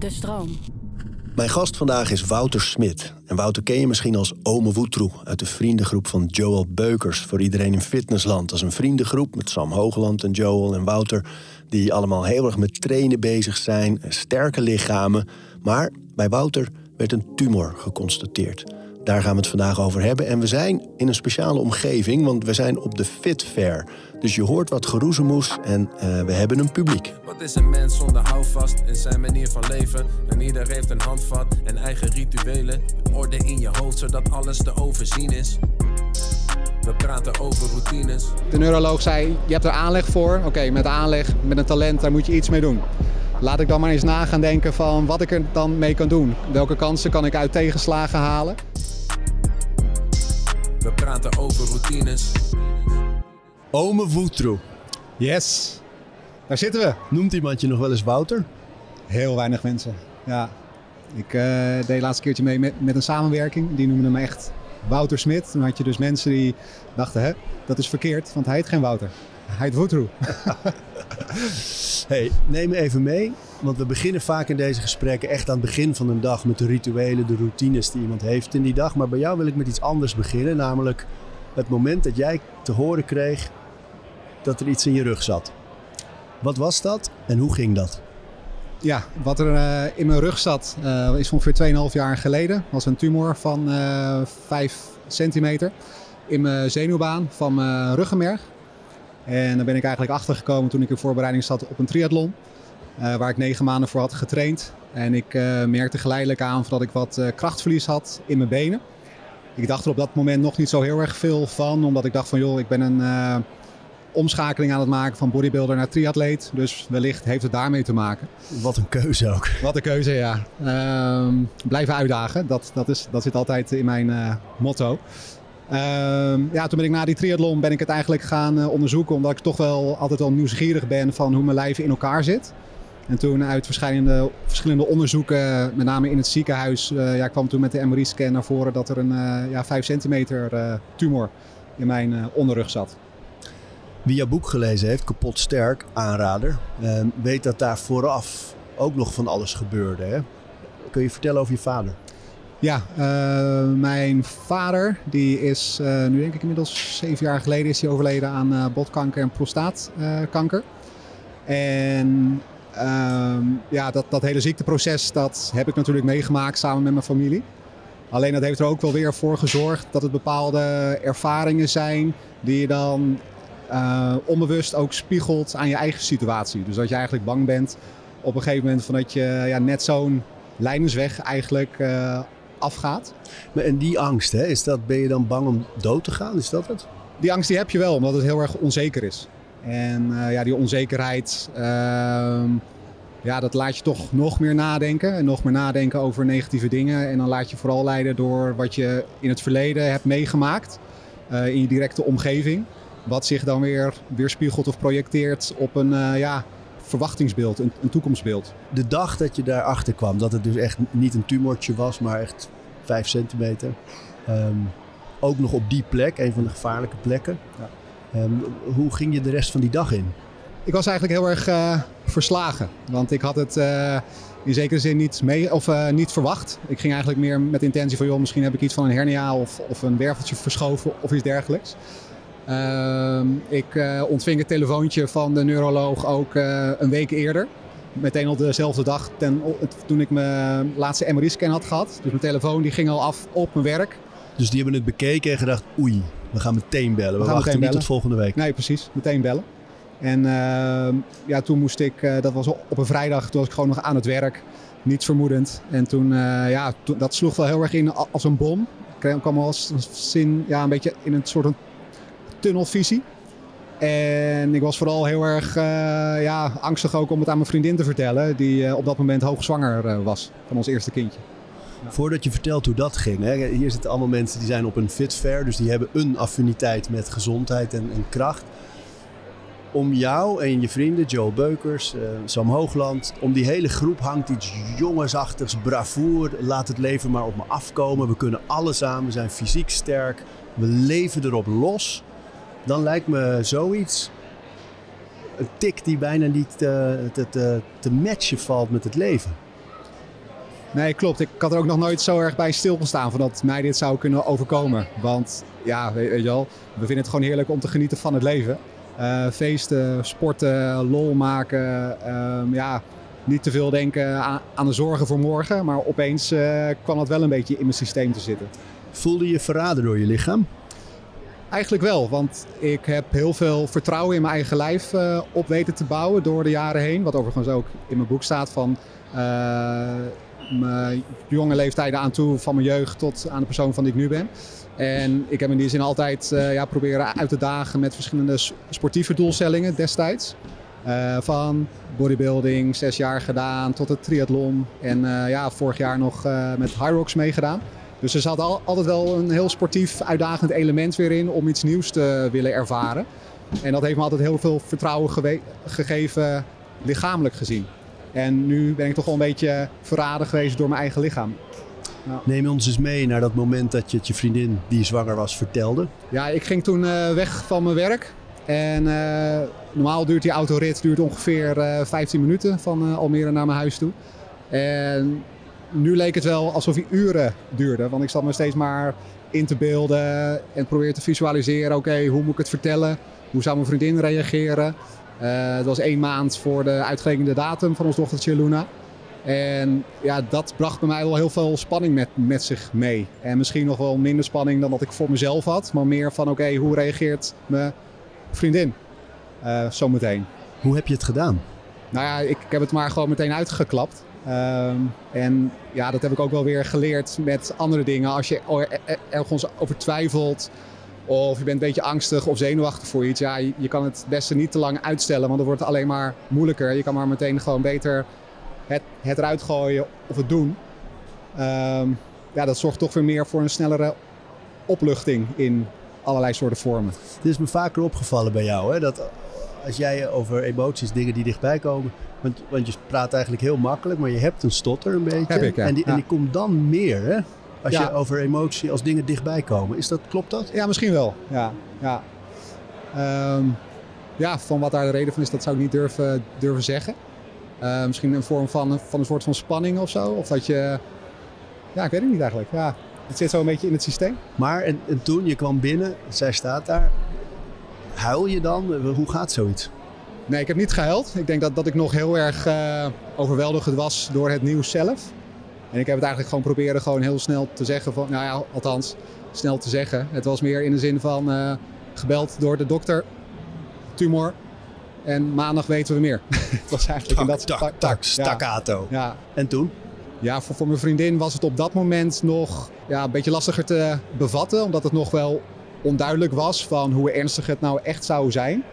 De stroom. Mijn gast vandaag is Wouter Smit. En Wouter ken je misschien als Ome Woetroe uit de vriendengroep van Joel Beukers voor iedereen in Fitnessland. Dat is een vriendengroep met Sam Hoogland en Joel en Wouter, die allemaal heel erg met trainen bezig zijn, sterke lichamen. Maar bij Wouter werd een tumor geconstateerd. Daar gaan we het vandaag over hebben. En we zijn in een speciale omgeving, want we zijn op de Fit Fair. Dus je hoort wat geroezemoes en uh, we hebben een publiek. Wat is een mens zonder houvast in zijn manier van leven? En ieder heeft een handvat en eigen rituelen. Orde in je hoofd, zodat alles te overzien is. We praten over routines. De neuroloog zei, je hebt er aanleg voor. Oké, met aanleg, met een talent, daar moet je iets mee doen. Laat ik dan maar eens na gaan denken van wat ik er dan mee kan doen. Welke kansen kan ik uit tegenslagen halen? We praten over routines. Ome Woetroe. Yes, daar zitten we. Noemt iemand je nog wel eens Wouter? Heel weinig mensen, ja. Ik uh, deed laatste keertje mee met, met een samenwerking. Die noemden me echt Wouter Smit. Toen had je dus mensen die dachten, hè, dat is verkeerd, want hij heet geen Wouter. Hij heet Woetroe. hey, neem me even mee. Want we beginnen vaak in deze gesprekken echt aan het begin van een dag met de rituelen, de routines die iemand heeft in die dag. Maar bij jou wil ik met iets anders beginnen. Namelijk het moment dat jij te horen kreeg dat er iets in je rug zat. Wat was dat en hoe ging dat? Ja, wat er uh, in mijn rug zat uh, is ongeveer 2,5 jaar geleden. was een tumor van uh, eh, 5 centimeter in mijn zenuwbaan van mijn ruggenmerg. En daar ben ik eigenlijk achter gekomen toen ik in voorbereiding zat op een triathlon. waar ik negen maanden voor had getraind. En ik merkte geleidelijk aan dat ik wat krachtverlies had in mijn benen. Ik dacht er op dat moment nog niet zo heel erg veel van. Omdat ik dacht van joh, ik ben een omschakeling aan het maken van bodybuilder naar triatleet. Dus wellicht heeft het daarmee te maken. Wat een keuze ook. Wat een keuze, ja. Uh, blijven uitdagen, dat, dat, is, dat zit altijd in mijn motto. Uh, ja, toen ben ik na die triathlon ben ik het eigenlijk gaan uh, onderzoeken. Omdat ik toch wel altijd wel nieuwsgierig ben van hoe mijn lijf in elkaar zit. En toen uit verschillende, verschillende onderzoeken, met name in het ziekenhuis, uh, ja, kwam toen met de MRI-scan naar voren dat er een ja, 5 centimeter tumor in mijn onderrug zat. Wie jouw boek gelezen heeft, Kapot Sterk, aanrader, uh, weet dat daar vooraf ook nog van alles gebeurde. Hè? Kun je vertellen over je vader? Ja, uh, mijn vader die is uh, nu denk ik inmiddels zeven jaar geleden is hij overleden aan uh, botkanker en prostaatkanker. en ehm, ja, dat, dat hele ziekteproces dat heb ik natuurlijk meegemaakt samen met mijn familie. Alleen dat heeft er ook wel weer voor gezorgd dat het bepaalde ervaringen zijn die je dan onbewust ook spiegelt aan je eigen situatie. Dus dat je eigenlijk bang bent op een gegeven moment van dat je ja, net zo'n lijnensweg eigenlijk afgaat. Maar en die angst, hè, is dat, ben je dan bang om dood te gaan? Is dat het? Die angst die heb je wel, omdat het heel erg onzeker is. En uh, ja, die onzekerheid, ehm, ja, dat laat je toch nog meer nadenken. En nog meer nadenken over negatieve dingen. En dan laat je vooral leiden door wat je in het verleden hebt meegemaakt. in je directe omgeving. Wat zich dan weer weerspiegelt of projecteert op een uh, ja, verwachtingsbeeld, een, een, toekomstbeeld. De dag dat je daarachter kwam, dat het dus echt niet een tumortje was, maar echt 5 centimeter. Um, ook nog op die plek, een van de gevaarlijke plekken. Ja. Um, hoe ging je de rest van die dag in? Ik was eigenlijk heel erg uh, verslagen. Want ik had het uh, in zekere zin niet, mee, of, uh, niet verwacht. Ik ging eigenlijk meer met de intentie van... joh, misschien heb ik iets van een hernia of, of een werveltje verschoven of iets dergelijks. Uh, ik uh, ontving een telefoontje van de neuroloog ook uh, een week eerder. Meteen op dezelfde dag ten, toen ik mijn laatste MRI-scan had gehad. Dus mijn telefoon die ging al af op mijn werk. Dus die hebben het bekeken en gedacht, oei, we gaan meteen bellen. We, we gaan wachten niet bellen. tot volgende week. Nee, precies. Meteen bellen. En ehm, ja, toen moest ik, eh, dat was op een vrijdag, toen was ik gewoon nog aan het werk. Niets vermoedend. En toen, ja, dat sloeg wel heel erg in als een bom. Ik kwam als zin, ja, een beetje in een soort tunnelvisie. En ik was vooral heel erg uh, ja, angstig ook om het aan mijn vriendin te vertellen. Die uh, op dat moment hoogzwanger uh, was van ons eerste kindje. Voordat je vertelt hoe dat ging. Hè? Hier zitten allemaal mensen die zijn op een fit fair. Dus die hebben een affiniteit met gezondheid en, en kracht. Om jou en je vrienden, Joe Beukers, Sam Hoogland. Om die hele groep hangt iets jongensachtigs, bravoer. Laat het leven maar op me afkomen. We kunnen alles aan. We zijn fysiek sterk. We leven erop los dan lijkt me zoiets een tik die bijna niet te, te, te, te matchen valt met het leven. Nee, klopt. Ik had er ook nog nooit zo erg bij stilgestaan van dat mij dit zou kunnen overkomen. Want ja, weet, je wel, we vinden het gewoon heerlijk om te genieten van het leven. Uh, feesten, sporten, lol maken. Uh, ja, niet te veel denken aan, aan, de zorgen voor morgen. Maar opeens uh, kwam dat wel een beetje in mijn systeem te zitten. Voelde je verraden door je lichaam? Eigenlijk wel, want ik heb heel veel vertrouwen in mijn eigen lijf uh, op weten te bouwen door de jaren heen. Wat overigens ook in mijn boek staat van uh, mijn jonge leeftijden aan toe, van mijn jeugd tot aan de persoon van die ik nu ben. En ik heb in die zin altijd uh, ja, proberen uit te dagen met verschillende sportieve doelstellingen destijds. van bodybuilding, zes jaar gedaan, tot het triathlon. En ja, vorig jaar nog met High meegedaan. Dus er zat al, altijd wel een heel sportief, uitdagend element weer in om iets nieuws te willen ervaren. En dat heeft me altijd heel veel vertrouwen gegeven, lichamelijk gezien. En nu ben ik toch wel een beetje verraden geweest door mijn eigen lichaam. Ja. Neem ons eens mee naar dat moment dat je het je vriendin die zwanger was vertelde. Ja, ik ging toen uh, weg van mijn werk. En uh, normaal duurt die autorit duurt ongeveer uh, 15 minuten van Almere naar mijn huis toe. En nu leek het wel alsof hij uren duurde. Want ik zat me steeds maar in te beelden en probeerde te visualiseren. Oké, hoe moet ik het vertellen? Hoe zou mijn vriendin reageren? Uh, het was één maand voor de uitgerekende datum van ons dochtertje Luna. En ja, dat bracht bij mij wel heel veel spanning met, met zich mee. En misschien nog wel minder spanning dan dat ik voor mezelf had. Maar meer van oké, hoe reageert mijn vriendin uh, zometeen? Hoe heb je het gedaan? Nou ja, ik, ik heb het maar gewoon meteen uitgeklapt. Um, en ja, dat heb ik ook wel weer geleerd met andere dingen. Als je er, ergens over twijfelt of je bent een beetje angstig of zenuwachtig voor iets. Ja, je, kan het beste niet te lang uitstellen, want dan wordt het alleen maar moeilijker. Je kan maar meteen gewoon beter het, het eruit gooien of het doen. Um, ja, dat zorgt toch weer meer voor een snellere opluchting in allerlei soorten vormen. Het is me vaker opgevallen bij jou, hè, dat als jij over emoties, dingen die dichtbij komen. Want, want je praat eigenlijk heel makkelijk, maar je hebt een stotter een beetje. Heb ik, ja. en, die, en die komt dan meer, hè? Als je over emotie, als dingen dichtbij komen. Is dat, klopt dat? Ja, misschien wel. Ja, ja. Um, ja, van wat daar de reden van is, dat zou ik niet durven, durven zeggen. Uh, misschien een vorm van, van een soort van spanning of zo. Of dat je... Ja, ik weet het niet eigenlijk. Ja, het zit zo een beetje in het systeem. Maar en, en toen, je kwam binnen, zij staat daar. Huil je dan? Hoe gaat zoiets? Nee, ik heb niet gehuild. Ik denk dat, dat ik nog heel erg uh, overweldigd was door het nieuws zelf. En ik heb het eigenlijk gewoon proberen gewoon heel snel te zeggen. Van, nou ja, althans, snel te zeggen. Het was meer in de zin van uh, gebeld door de dokter. Tumor. En maandag weten we meer. het was eigenlijk tak, in dat... Tak, tak, tak staccato. Ja. ja. En toen? Ja, voor, voor mijn vriendin was het op dat moment nog ja, een beetje lastiger te bevatten. Omdat het nog wel onduidelijk was van hoe ernstig het nou echt zou zijn.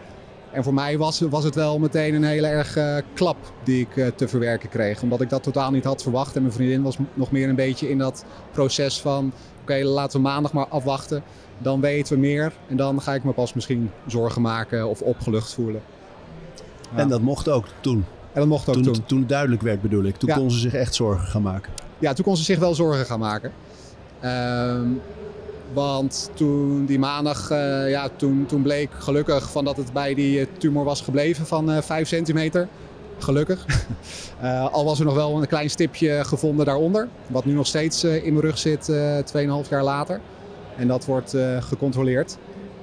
En voor mij was, was het wel meteen een hele erg uh, klap die ik uh, te verwerken kreeg. Omdat ik dat totaal niet had verwacht. En mijn vriendin was nog meer een beetje in dat proces van... Oké, okay, laten we maandag maar afwachten. Dan weten we meer. En dan ga ik me pas misschien zorgen maken of opgelucht voelen. Ja. En dat mocht ook toen? En dat mocht ook toen. Toen, toen het duidelijk werd bedoel ik. Toen ja. kon ze zich echt zorgen gaan maken? Ja, toen kon ze zich wel zorgen gaan maken. Um, want toen die maandag, uh, ja, toen, toen bleek gelukkig van dat het bij die tumor was gebleven van uh, 5 centimeter. Gelukkig. uh, al was er nog wel een klein stipje gevonden daaronder. Wat nu nog steeds in mijn rug zit, uh, 2,5 jaar later. En dat wordt gecontroleerd.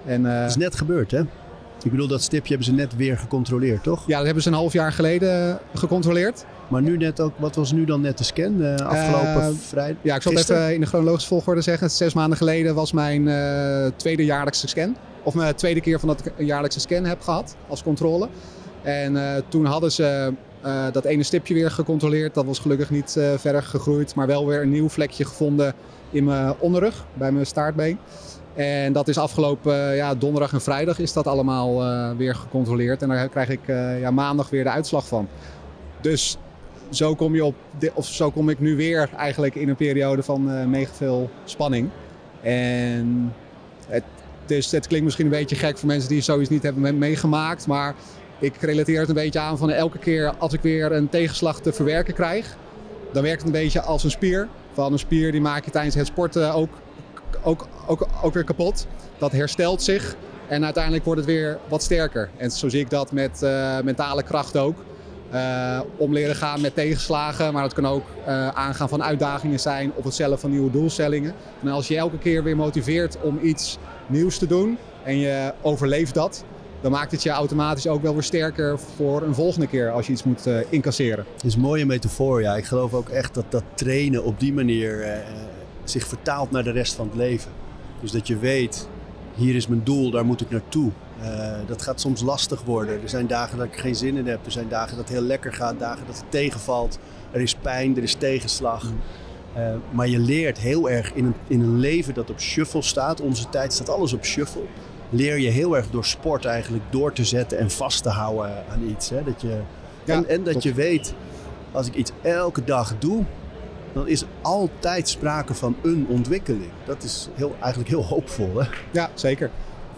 En, dat is net gebeurd, hè? Ik bedoel, dat stipje hebben ze net weer gecontroleerd, toch? Ja, dat hebben ze een half jaar geleden gecontroleerd. Maar nu net ook, wat was nu dan net de scan? Uh, afgelopen uh, vrijdag? Ja, ik zal het even in de chronologische volgorde zeggen. Zes maanden geleden was mijn uh, tweede jaarlijkse scan. Of mijn tweede keer van dat ik een jaarlijkse scan heb gehad als controle. En toen hadden ze dat ene stipje weer gecontroleerd. Dat was gelukkig niet verder gegroeid. Maar wel weer een nieuw vlekje gevonden in mijn onderrug, bij mijn staartbeen. En dat is afgelopen ja, donderdag en vrijdag is dat allemaal weer gecontroleerd. En daar krijg ik ja, maandag weer de uitslag van. Dus zo kom, je op, of zo kom ik nu weer eigenlijk in een periode van uh, mega veel spanning. En het, dus klinkt misschien een beetje gek voor mensen die zoiets niet hebben meegemaakt. Maar ik relateer het een beetje aan van elke keer als ik weer een tegenslag te verwerken krijg. Dan werkt het een beetje als een spier. Van een spier die maak je tijdens het sporten ook, ook, ook, weer kapot. Dat herstelt zich. En uiteindelijk wordt het weer wat sterker. En zo zie ik dat met uh, mentale kracht ook uh, om leren gaan met tegenslagen. Maar dat kan ook uh, aangaan van uitdagingen zijn of het stellen van nieuwe doelstellingen. En als je elke keer weer motiveert om iets nieuws te doen en je overleeft dat, dan maakt het je automatisch ook wel weer sterker voor een volgende keer als je iets moet uh, incasseren. Het is een mooie metafoor, ja. Ik geloof ook echt dat dat trainen op die manier zich vertaalt naar de rest van het leven. Dus dat je weet, hier is mijn doel, daar moet ik naartoe. Uh, dat gaat soms lastig worden. Er zijn dagen dat ik geen zin in heb. Er zijn dagen dat het heel lekker gaat. Dagen dat het tegenvalt. Er is pijn, er is tegenslag. Mm. Uh, maar je leert heel erg in een, in een leven dat op shuffle staat. Onze tijd staat alles op shuffle. Leer je heel erg door sport eigenlijk door te zetten en vast te houden aan iets. Hè? Dat je, ja, en, en, dat je weet, als ik iets elke dag doe, dan is altijd sprake van een ontwikkeling. Dat is heel, eigenlijk heel hoopvol. Hè? Ja, zeker.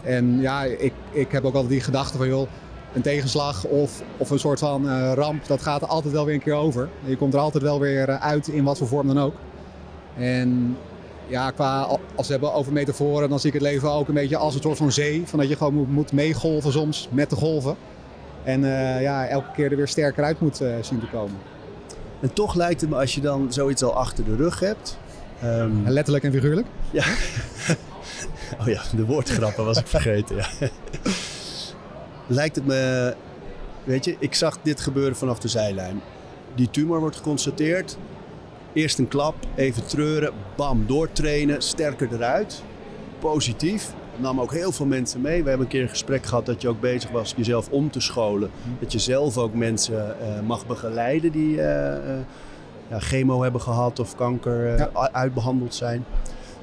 En ja, ik, ik heb ook altijd die gedachte van joh, een tegenslag of, of een soort van uh, ramp, dat gaat altijd wel weer een keer over. Je komt er altijd wel weer eh, uit in wat voor vorm dan ook. En ja, qua, als we hebben over metaforen, dan zie ik het leven ook een beetje als een soort van zee. Van dat je gewoon moet, moet meegolven soms met de golven. En uh, ja, elke keer er weer sterker uit moet uh, zien te komen. En toch lijkt het me als je dan zoiets al achter de rug hebt. Um... Letterlijk en figuurlijk? Ja. Oh ja, de woordgrappen was ik vergeten. Ja. Lijkt het me, weet je, ik zag dit gebeuren vanaf de zijlijn. Die tumor wordt geconstateerd. Eerst een klap, even treuren, bam, doortrainen, sterker eruit. Positief. Nam ook heel veel mensen mee. We hebben een keer een gesprek gehad dat je ook bezig was jezelf om te scholen. Dat je zelf ook mensen uh, mag begeleiden die uh, uh, ja, chemo hebben gehad of kanker ja. uitbehandeld zijn.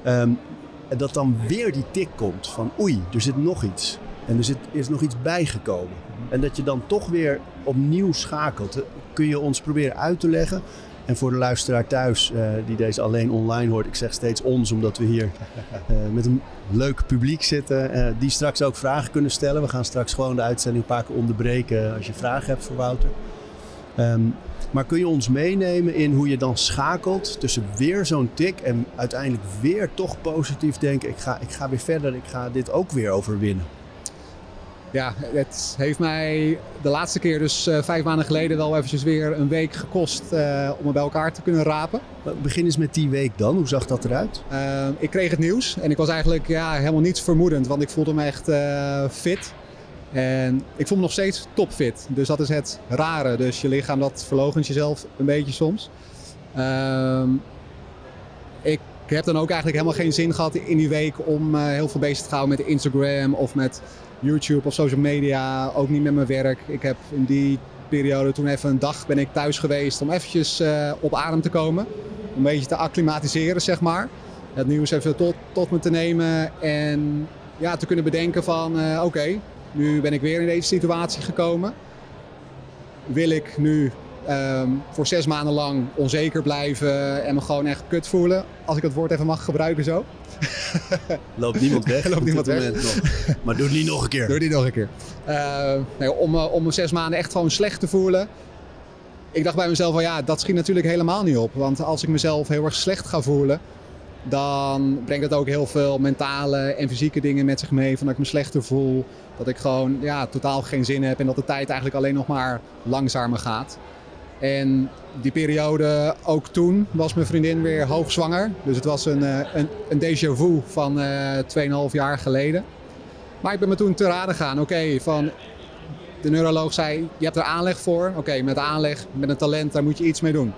Um, en dat dan weer die tik komt van oei, er zit nog iets. En er zit, is nog iets bijgekomen. En dat je dan toch weer opnieuw schakelt. Kun je ons proberen uit te leggen? En voor de luisteraar thuis uh, die deze alleen online hoort, ik zeg steeds ons, omdat we hier uh, met een leuk publiek zitten. Uh, die straks ook vragen kunnen stellen. We gaan straks gewoon de uitzending een paar keer onderbreken als je vragen hebt voor Wouter. Um, maar kun je ons meenemen in hoe je dan schakelt tussen weer zo'n tik en uiteindelijk weer toch positief denken: ik ga, ik ga weer verder, ik ga dit ook weer overwinnen? Ja, het heeft mij de laatste keer, dus uh, vijf maanden geleden, wel eventjes weer een week gekost uh, om het bij elkaar te kunnen rapen. Begin eens met die week dan. Hoe zag dat eruit? Uh, ik kreeg het nieuws en ik was eigenlijk ja, helemaal niets vermoedend, want ik voelde me echt fit. En ik voel me nog steeds topfit. Dus dat is het rare. Dus je lichaam dat verlogent jezelf een beetje soms. Uh, ik heb dan ook eigenlijk helemaal geen zin gehad in die week om uh, heel veel bezig te houden met Instagram of met YouTube of social media. Ook niet met mijn werk. Ik heb in die periode toen even een dag ben ik thuis geweest om eventjes uh, op adem te komen. Om een beetje te acclimatiseren, zeg maar. Het nieuws even tot, tot me te nemen en ja, te kunnen bedenken van uh, oké, nu ben ik weer in deze situatie gekomen. Wil ik nu um, voor zes maanden lang onzeker blijven en me gewoon echt kut voelen? Als ik het woord even mag gebruiken zo. Loopt niemand weg. Loopt niemand weg. Nog. Maar doe het niet nog een keer. Doe het niet nog een keer. Uh, nee, om, uh, om zes maanden echt gewoon slecht te voelen. Ik dacht bij mezelf van ja, dat schiet natuurlijk helemaal niet op. Want als ik mezelf heel erg slecht ga voelen, dan brengt het ook heel veel mentale en fysieke dingen met zich mee. Van dat ik me slechter voel, dat ik gewoon ja, totaal geen zin heb en dat de tijd eigenlijk alleen nog maar langzamer gaat. En die periode, ook toen, was mijn vriendin weer hoogzwanger. Dus het was een, eh, een, een déjà vu van uh, eh, 2,5 jaar geleden. Maar ik ben me toen te raden gaan. Oké, van de neuroloog zei, je hebt er aanleg voor. Oké, met aanleg, met een talent, daar moet je iets mee doen.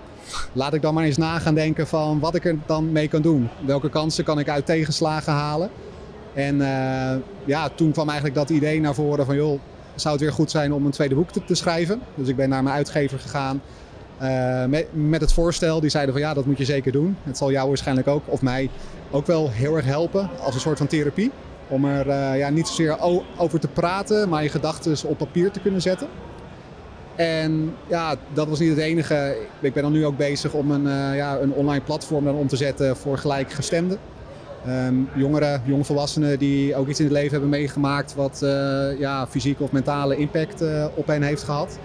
Laat ik dan maar eens na gaan denken van wat ik er dan mee kan doen. Welke kansen kan ik uit tegenslagen halen? En uh, ja, toen kwam eigenlijk dat idee naar voren van joh, zou het weer goed zijn om een tweede boek te, te schrijven. Dus ik ben naar mijn uitgever gegaan uh, met, met het voorstel. Die zeiden van ja, dat moet je zeker doen. Het zal jou waarschijnlijk ook, of mij, ook wel heel erg helpen als een soort van therapie. Om er uh, ja, niet zozeer over te praten, maar je gedachten op papier te kunnen zetten. En ja, dat was niet het enige. Ik ben dan nu ook bezig om een, ja, een online platform om te zetten voor gelijkgestemden. Um, jongeren, jongvolwassenen die ook iets in het leven hebben meegemaakt wat uh, ja, fysieke of mentale impact uh, op hen heeft gehad.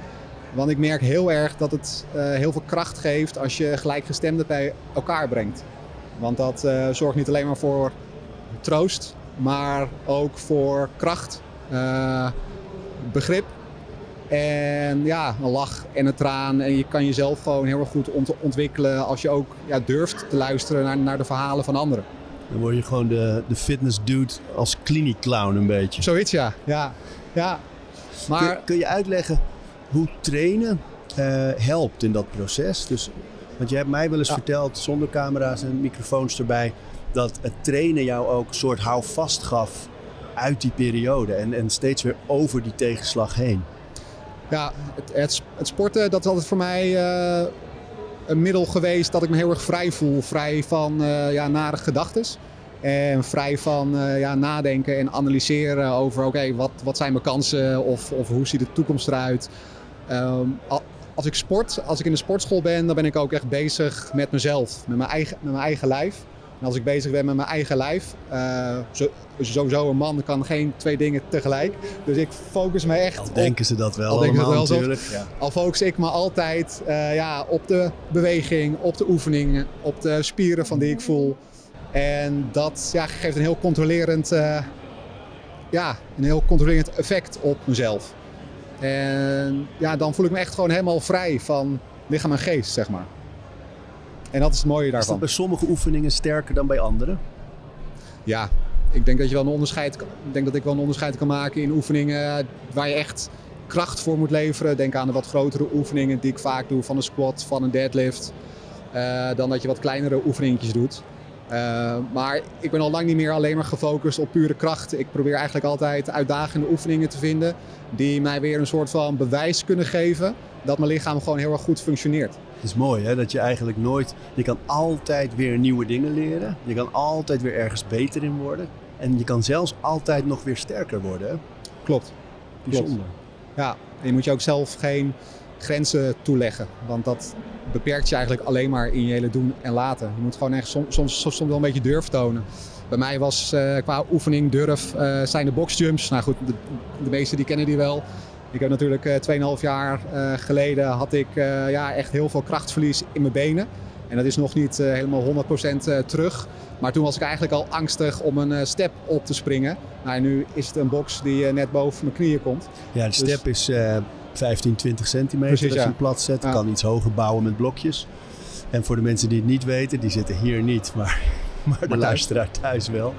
Want ik merk heel erg dat het heel veel kracht geeft als je gelijkgestemden bij elkaar brengt. Want dat zorgt niet alleen maar voor troost, maar ook voor kracht, begrip En ja, een lach en een traan. En je kan jezelf gewoon heel erg goed ont- ontwikkelen als je ook ja, durft te luisteren naar, naar de verhalen van anderen. Dan word je gewoon de, de fitness dude als clinic clown een beetje. Zoiets ja, ja. ja. Maar Kun, kun je uitleggen hoe trainen eh, helpt in dat proces? Dus, want je hebt mij wel eens Ja. verteld, zonder camera's en microfoons erbij, dat het trainen jou ook een soort houvast gaf uit die periode en, en steeds weer over die tegenslag heen. ja, het, het, het sporten, dat is altijd voor mij eh, een middel geweest dat ik me heel erg vrij voel. Vrij van eh, ja, nare gedachten. En vrij van eh, ja, nadenken en analyseren over oké, wat, wat zijn mijn kansen of, of hoe ziet de toekomst eruit. Ehm, al- als ik sport, als ik in de sportschool ben, dan ben ik ook echt bezig met mezelf, met mijn eigen, met mijn eigen lijf. En als ik bezig ben met mijn eigen lijf, eh, zo, sowieso een man kan geen twee dingen tegelijk. Dus ik focus me echt Al op denken ze dat wel Al allemaal wel natuurlijk. Ja. al focus ik me altijd eh, ja, op de beweging, op de oefeningen, op de spieren van die ik voel. En dat ja, geeft een heel controlerend, eh, ja, een heel controlerend effect op mezelf. En ja, dan voel ik me echt gewoon helemaal vrij van lichaam en geest, zeg maar. En dat is het mooie Is dat daarvan. bij sommige oefeningen sterker dan bij andere? Ja, ik denk dat je wel een onderscheid, ik denk dat ik wel een onderscheid kan maken in oefeningen waar je echt kracht voor moet leveren. Denk aan de wat grotere oefeningen die ik vaak doe van een squat, van een deadlift. eh, dan dat je wat kleinere oefeningetjes doet. Eh, maar ik ben al lang niet meer alleen maar gefocust op pure kracht. Ik probeer eigenlijk altijd uitdagende oefeningen te vinden die mij weer een soort van bewijs kunnen geven dat mijn lichaam gewoon heel erg goed functioneert. Het is mooi hè, dat je eigenlijk nooit... Je kan altijd weer nieuwe dingen leren. Je kan altijd weer ergens beter in worden. En je kan zelfs altijd nog weer sterker worden. Hè? Klopt. Bijzonder. Ja, en je moet je ook zelf geen grenzen toeleggen. Want dat beperkt je eigenlijk alleen maar in je hele doen en laten. Je moet gewoon echt soms, soms, soms wel een beetje durf tonen. Bij mij was eh, qua oefening durf eh, zijn de boxjumps. Nou goed, de, de meesten die kennen die wel. Ik heb natuurlijk eh 2,5 jaar eh, geleden had ik eh, ja, echt heel veel krachtverlies in mijn benen. En dat is nog niet eh, helemaal 100% eh, terug. Maar toen was ik eigenlijk al angstig om een eh, step op te springen. Nou, en nu is het een box die net boven mijn knieën komt. Ja, de step is eh 15, 20 centimeter Precies, als je ja. hem plat zet. Ja. Kan iets hoger bouwen met blokjes. En voor de mensen die het niet weten, die zitten hier niet, maar, maar de thuis. luisteraar thuis wel.